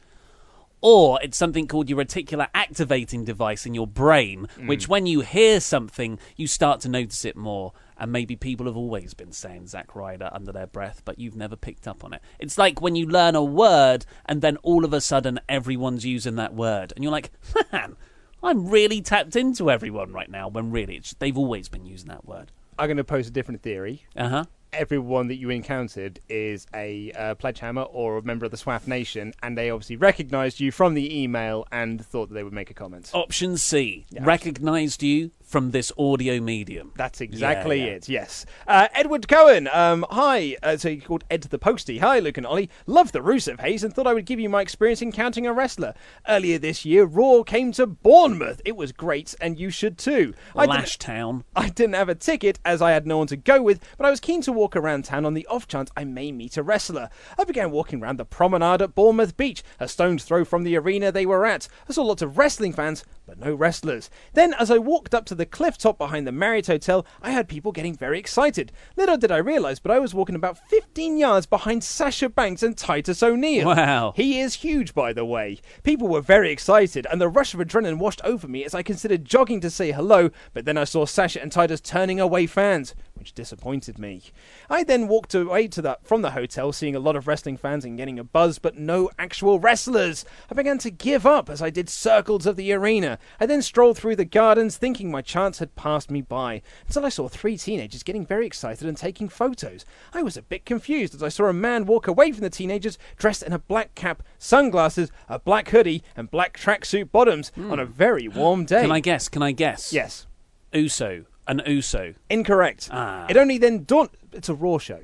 Or it's something called your reticular activating device in your brain, which when you hear something, you start to notice it more. And maybe people have always been saying Zack Ryder under their breath, but you've never picked up on it. It's like when you learn a word and then all of a sudden everyone's using that word. And you're like, man, I'm really tapped into everyone right now, when really it's, they've always been using that word. I'm going to pose a different theory. Uh huh. Everyone that you encountered is a uh, Pledgehammer or a member of the SWAF Nation, and they obviously recognised you from the email and thought that they would make a comment. Option C recognized you from this audio medium. That's exactly Yeah, yeah. it, yes. Uh, Edward Cohen, um, hi. Uh, so he called Ed the Postie. Hi, Luke and Ollie. Love the Rusev Haze and thought I would give you my experience encountering a wrestler. Earlier this year, Raw came to Bournemouth. It was great, and you should too. I didn't- Lash Town. I didn't have a ticket as I had no one to go with, but I was keen to walk around town on the off chance I may meet a wrestler. I began walking around the promenade at Bournemouth Beach, a stone's throw from the arena they were at. I saw lots of wrestling fans, but no wrestlers. Then, as I walked up to the cliff top behind the Marriott Hotel, I heard people getting very excited. Little did I realise, but I was walking about 15 yards behind Sasha Banks and Titus O'Neil. Wow. He is huge, by the way. People were very excited, and the rush of adrenaline washed over me as I considered jogging to say hello, but then I saw Sasha and Titus turning away fans, which disappointed me. I then walked away to the, from the hotel, seeing a lot of wrestling fans and getting a buzz, but no actual wrestlers. I began to give up as I did circles of the arena. I then strolled through the gardens, thinking my chance had passed me by, until I saw three teenagers getting very excited and taking photos. I was a bit confused as I saw a man walk away from the teenagers dressed in a black cap, sunglasses, a black hoodie, and black tracksuit bottoms hmm. on a very warm day. Can I guess? Can I guess? Yes. Uso. An Uso. Incorrect. Ah. It only then dawned. It's a Raw show.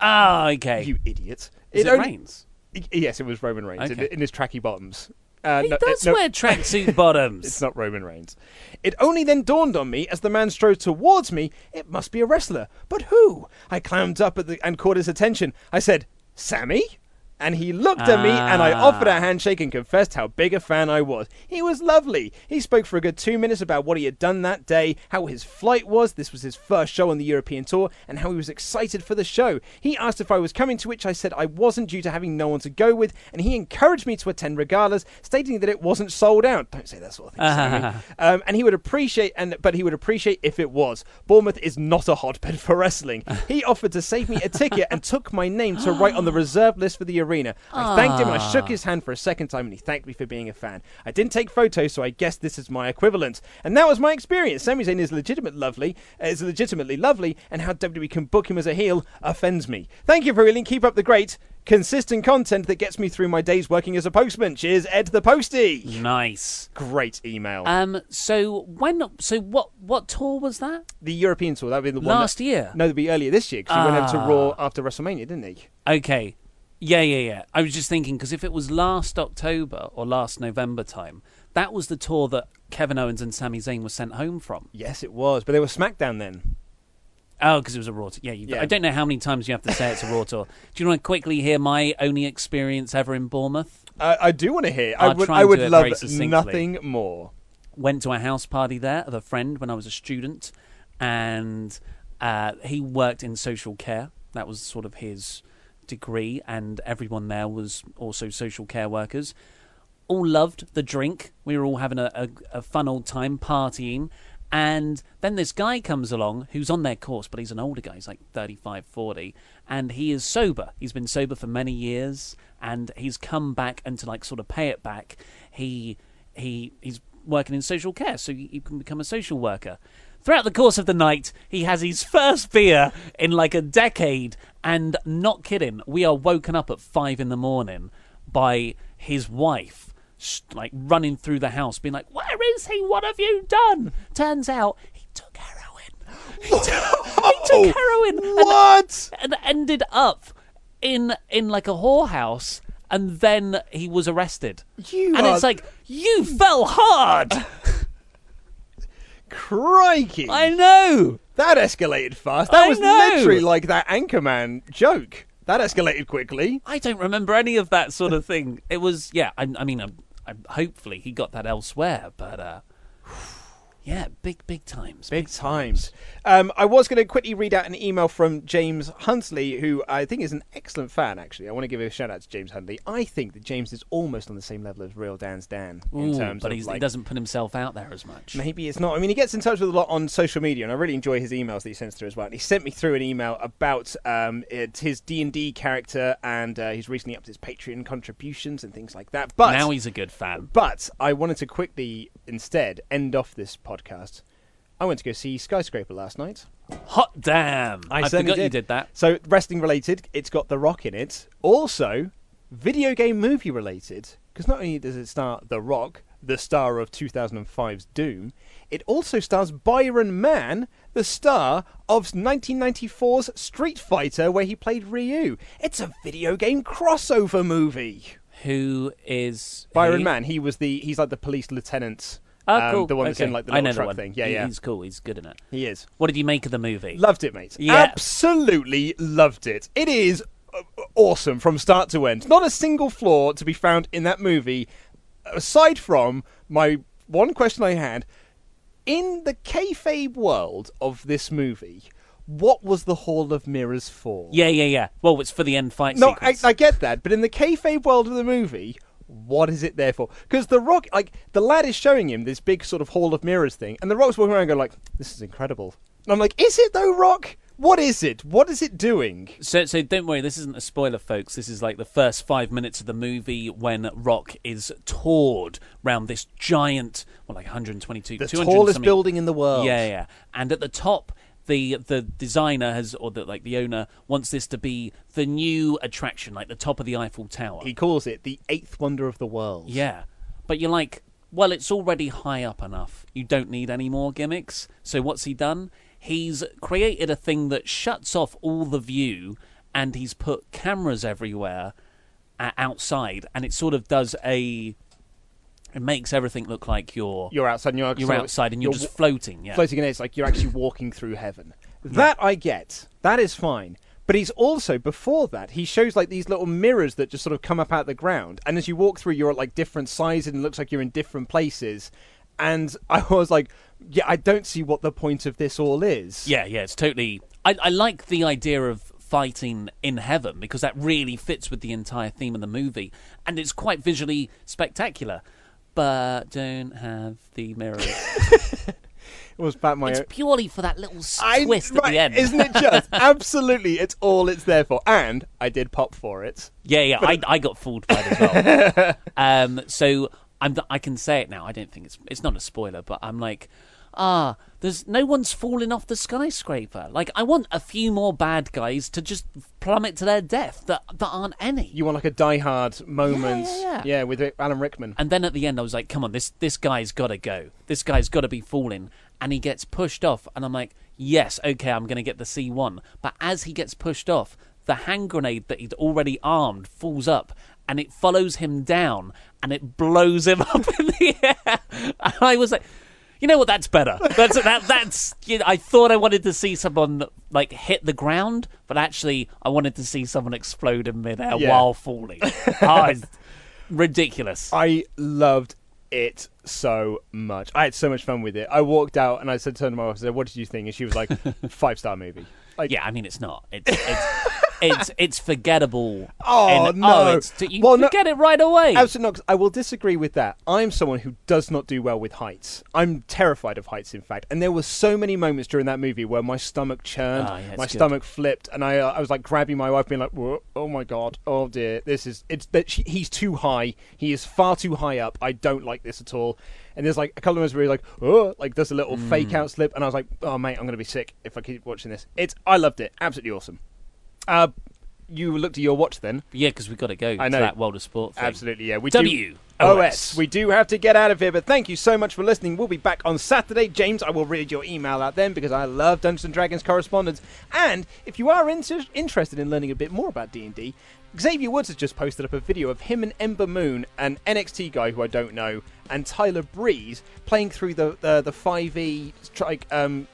Ah, okay. You idiot! Is it, only- Reigns? Yes, it was Roman Reigns in, Okay. in his tracky bottoms. Uh, He no- does no- wear tracksuit (laughs) bottoms. It's not Roman Reigns. It only then dawned on me as the man strode towards me, it must be a wrestler. But who? I climbed up at the, and caught his attention. I said, Sami? And he looked at me and I offered a Ah. handshake and confessed how big a fan I was. He was lovely. He spoke for a good two minutes about what he had done that day, how his flight was, this was his first show on the European tour, and how he was excited for the show. He asked if I was coming, to which I said I wasn't due to having no one to go with, and he encouraged me to attend regardless, stating that it wasn't sold out. Don't say that sort of thing, (laughs) um, and he would appreciate, and but he would appreciate if it was. Bournemouth is not a hotbed for wrestling. He offered to save me a ticket and took my name to write on the reserve list for the arena. I thanked him and I shook his hand for a second time, and he thanked me for being a fan. I didn't take photos, so I guess this is my equivalent. And that was my experience. Sami Zayn is legitimate lovely, uh, is legitimately lovely, and how WWE can book him as a heel offends me. Thank you for reeling. Keep up the great. Consistent content that gets me through my days working as a postman. Cheers, Ed the Postie. Nice. Great email. Um. So when? So what? What tour was that? the European tour, that would be the one. Last that, year? No, that'd be earlier this year because he went over to Ah. Raw after WrestleMania, didn't he? Okay. Yeah, yeah, yeah. I was just thinking because if it was last October or last November time, that was the tour that Kevin Owens and Sami Zayn were sent home from. Yes, it was. But they were SmackDown then. Oh, because it was a Raw tour. Yeah, you, Yeah. I don't know how many times you have to say it's a Raw tour. Do you want to quickly hear my only experience ever in Bournemouth? Uh, I do want to hear. I I'll would. I would love nothing more. went to a house party there of a friend when I was a student, and uh, he worked in social care. That was sort of his degree, and everyone there was also social care workers. All loved the drink. We were all having a, a, a fun old time partying. And then this guy comes along who's on their course, but he's an older guy. He's like 35, 40. And he is sober. He's been sober for many years. And he's come back and to like sort of pay it back, he he he's working in social care, so you, you can become a social worker. Throughout the course of the night, he has his first beer in like a decade, and not kidding, we are woken up at five in the morning by his wife, like running through the house, being like, "Where is he? What have you done?" Turns out he took heroin. He took, (laughs) he took oh, heroin. and- What? and ended up in in like a whorehouse and then he was arrested You and are- it's like you fell hard Crikey! i know That escalated fast. That I was know. literally like that Anchorman joke. That escalated quickly. i don't remember any of that sort of thing it was yeah i, I mean I, I, hopefully he got that elsewhere but uh yeah big big times Big times. Um, I was going to quickly read out an email from James Huntley, who I think is an excellent fan, actually. I want to give a shout out to James Huntley. I think that James is almost on the same level as Real Dan's Dan in Ooh, terms but of he's, like, he doesn't put himself out there as much Maybe it's not. I mean, he gets in touch with a lot on social media, and I really enjoy his emails that he sends through as well. And he sent me through an email about um, it, his D and D character, and uh, he's recently upped his Patreon contributions and things like that. But now he's a good fan but I wanted to quickly instead end off this podcast. I went to go see Skyscraper last night. hot damn i, certainly forgot you did that So wrestling related, it's got The Rock in it. Also, video game movie related, because not only does it star The Rock, the star of 2005's Doom, it also stars Byron Mann, the star of 1994's Street Fighter, where he played Ryu. It's a video game crossover movie. who is Byron he? Mann, he was the he's like the police lieutenant. Oh, um, cool. The one that's okay. in like the little truck thing. Yeah, He- yeah. He's cool. He's good in it. He is. What did you make of the movie? Loved it, mate. Yeah. Absolutely loved it. It is uh, awesome from start to end. Not a single flaw to be found in that movie, aside from my one question I had. In the kayfabe world of this movie, what was the Hall of Mirrors for? Yeah, yeah, yeah. Well, it's for the end fight No, I. I get that, but in the kayfabe world of the movie, what is it there for? Because the Rock, like the lad, is showing him this big sort of Hall of Mirrors thing, and the Rock's walking around going like, "This is incredible." And I'm like, "Is it though, Rock? What is it? What is it doing?" So, so don't worry. This isn't a spoiler, folks. This is like the first five minutes of the movie when Rock is toured round this giant, well, like 122, The tallest something- building in the world. Yeah, yeah. And at the top, the the designer has, or the like the owner wants this to be the new attraction, like the top of the Eiffel Tower. He calls it the eighth wonder of the world. Yeah, but you're like, well, it's already high up enough. You don't need any more gimmicks. So what's he done? He's created a thing that shuts off all the view and he's put cameras everywhere uh, outside, and it sort of does a. It makes everything look like you're You're outside and you're, you're outside and you're, you're just floating. Yeah, floating in it. It's like you're actually walking through heaven. (laughs) That I get. That is fine. But he's also before that he shows like these little mirrors that just sort of come up out of the ground, and as you walk through, you're at like different sizes and it looks like you're in different places. And (laughs) I was like, yeah, I don't see what the point of this all is. Yeah, yeah, it's totally. I, I like the idea of fighting in heaven because that really fits with the entire theme of the movie, and it's quite visually spectacular. But don't have the mirrors. (laughs) It was about my. it's own- purely for that little s- I- twist at the end, isn't it just? (laughs) Absolutely, it's all it's there for. And I did pop for it. Yeah, yeah, I, I got fooled by it as well. (laughs) um, so I'm, I can say it now. I don't think it's it's not a spoiler, but I'm like, ah, there's no one's falling off the skyscraper. Like, I want a few more bad guys to just plummet to their death that that aren't any. You want like a Die Hard moment, yeah, yeah. with Alan Rickman. And then at the end, I was like, come on, this this guy's got to go. This guy's got to be falling. And he gets pushed off, and I'm like, yes, okay, I'm going to get the C1. But as he gets pushed off, the hand grenade that he'd already armed falls up, and it follows him down, and it blows him (laughs) up in the air. And I was like, you know what? That's better. That's that. That's. You know, I thought I wanted to see someone like hit the ground, but actually, I wanted to see someone explode in midair Yeah. while falling. oh, it's ridiculous. I loved it so much. I had so much fun with it. I walked out and I said to my wife, I said, "What did you think?" And she was like, (laughs) five star movie." Like, yeah, I mean, it's not. It's it's (laughs) it's, it's forgettable. (laughs) Oh And- no! it's, you well, no, forget it right away. Absolutely not. I will disagree with that. I'm someone who does not do well with heights. I'm terrified of heights, in fact. And there were so many moments during that movie where my stomach churned, Ah, yeah, my good. stomach flipped, and I uh, I was like grabbing my wife, being like, "Oh my god! Oh dear! This is it's that he's too high. He is far too high up. I don't like this at all." And there's like a couple of moments where he's like, "Oh," like does a little Mm. fake out slip, and I was like, "Oh mate, I'm gonna be sick if I keep watching this." It's I loved it. Absolutely awesome. Uh, you looked at your watch then. yeah, because we've got to go I to know. that world of sport thing. Absolutely, yeah. We W. do. OS. We do have to get out of here, but thank you so much for listening. We'll be back on Saturday. James, I will read your email out then because I love Dungeons and Dragons correspondence. And if you are inter- interested in learning a bit more about D&D, Xavier Woods has just posted up a video of him and Ember Moon, an NXT guy who I don't know, and Tyler Breeze playing through the the, the 5e like um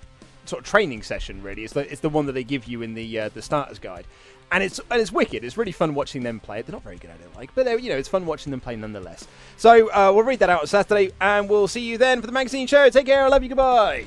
sort of training session. Really, it's the it's the one that they give you in the uh, the starters guide, and it's and it's wicked. It's really fun watching them play it. They're not very good at it, like, but you know, it's fun watching them play nonetheless. So uh, we'll read that out on Saturday, and we'll see you then for the magazine show. Take care. I love you. Goodbye.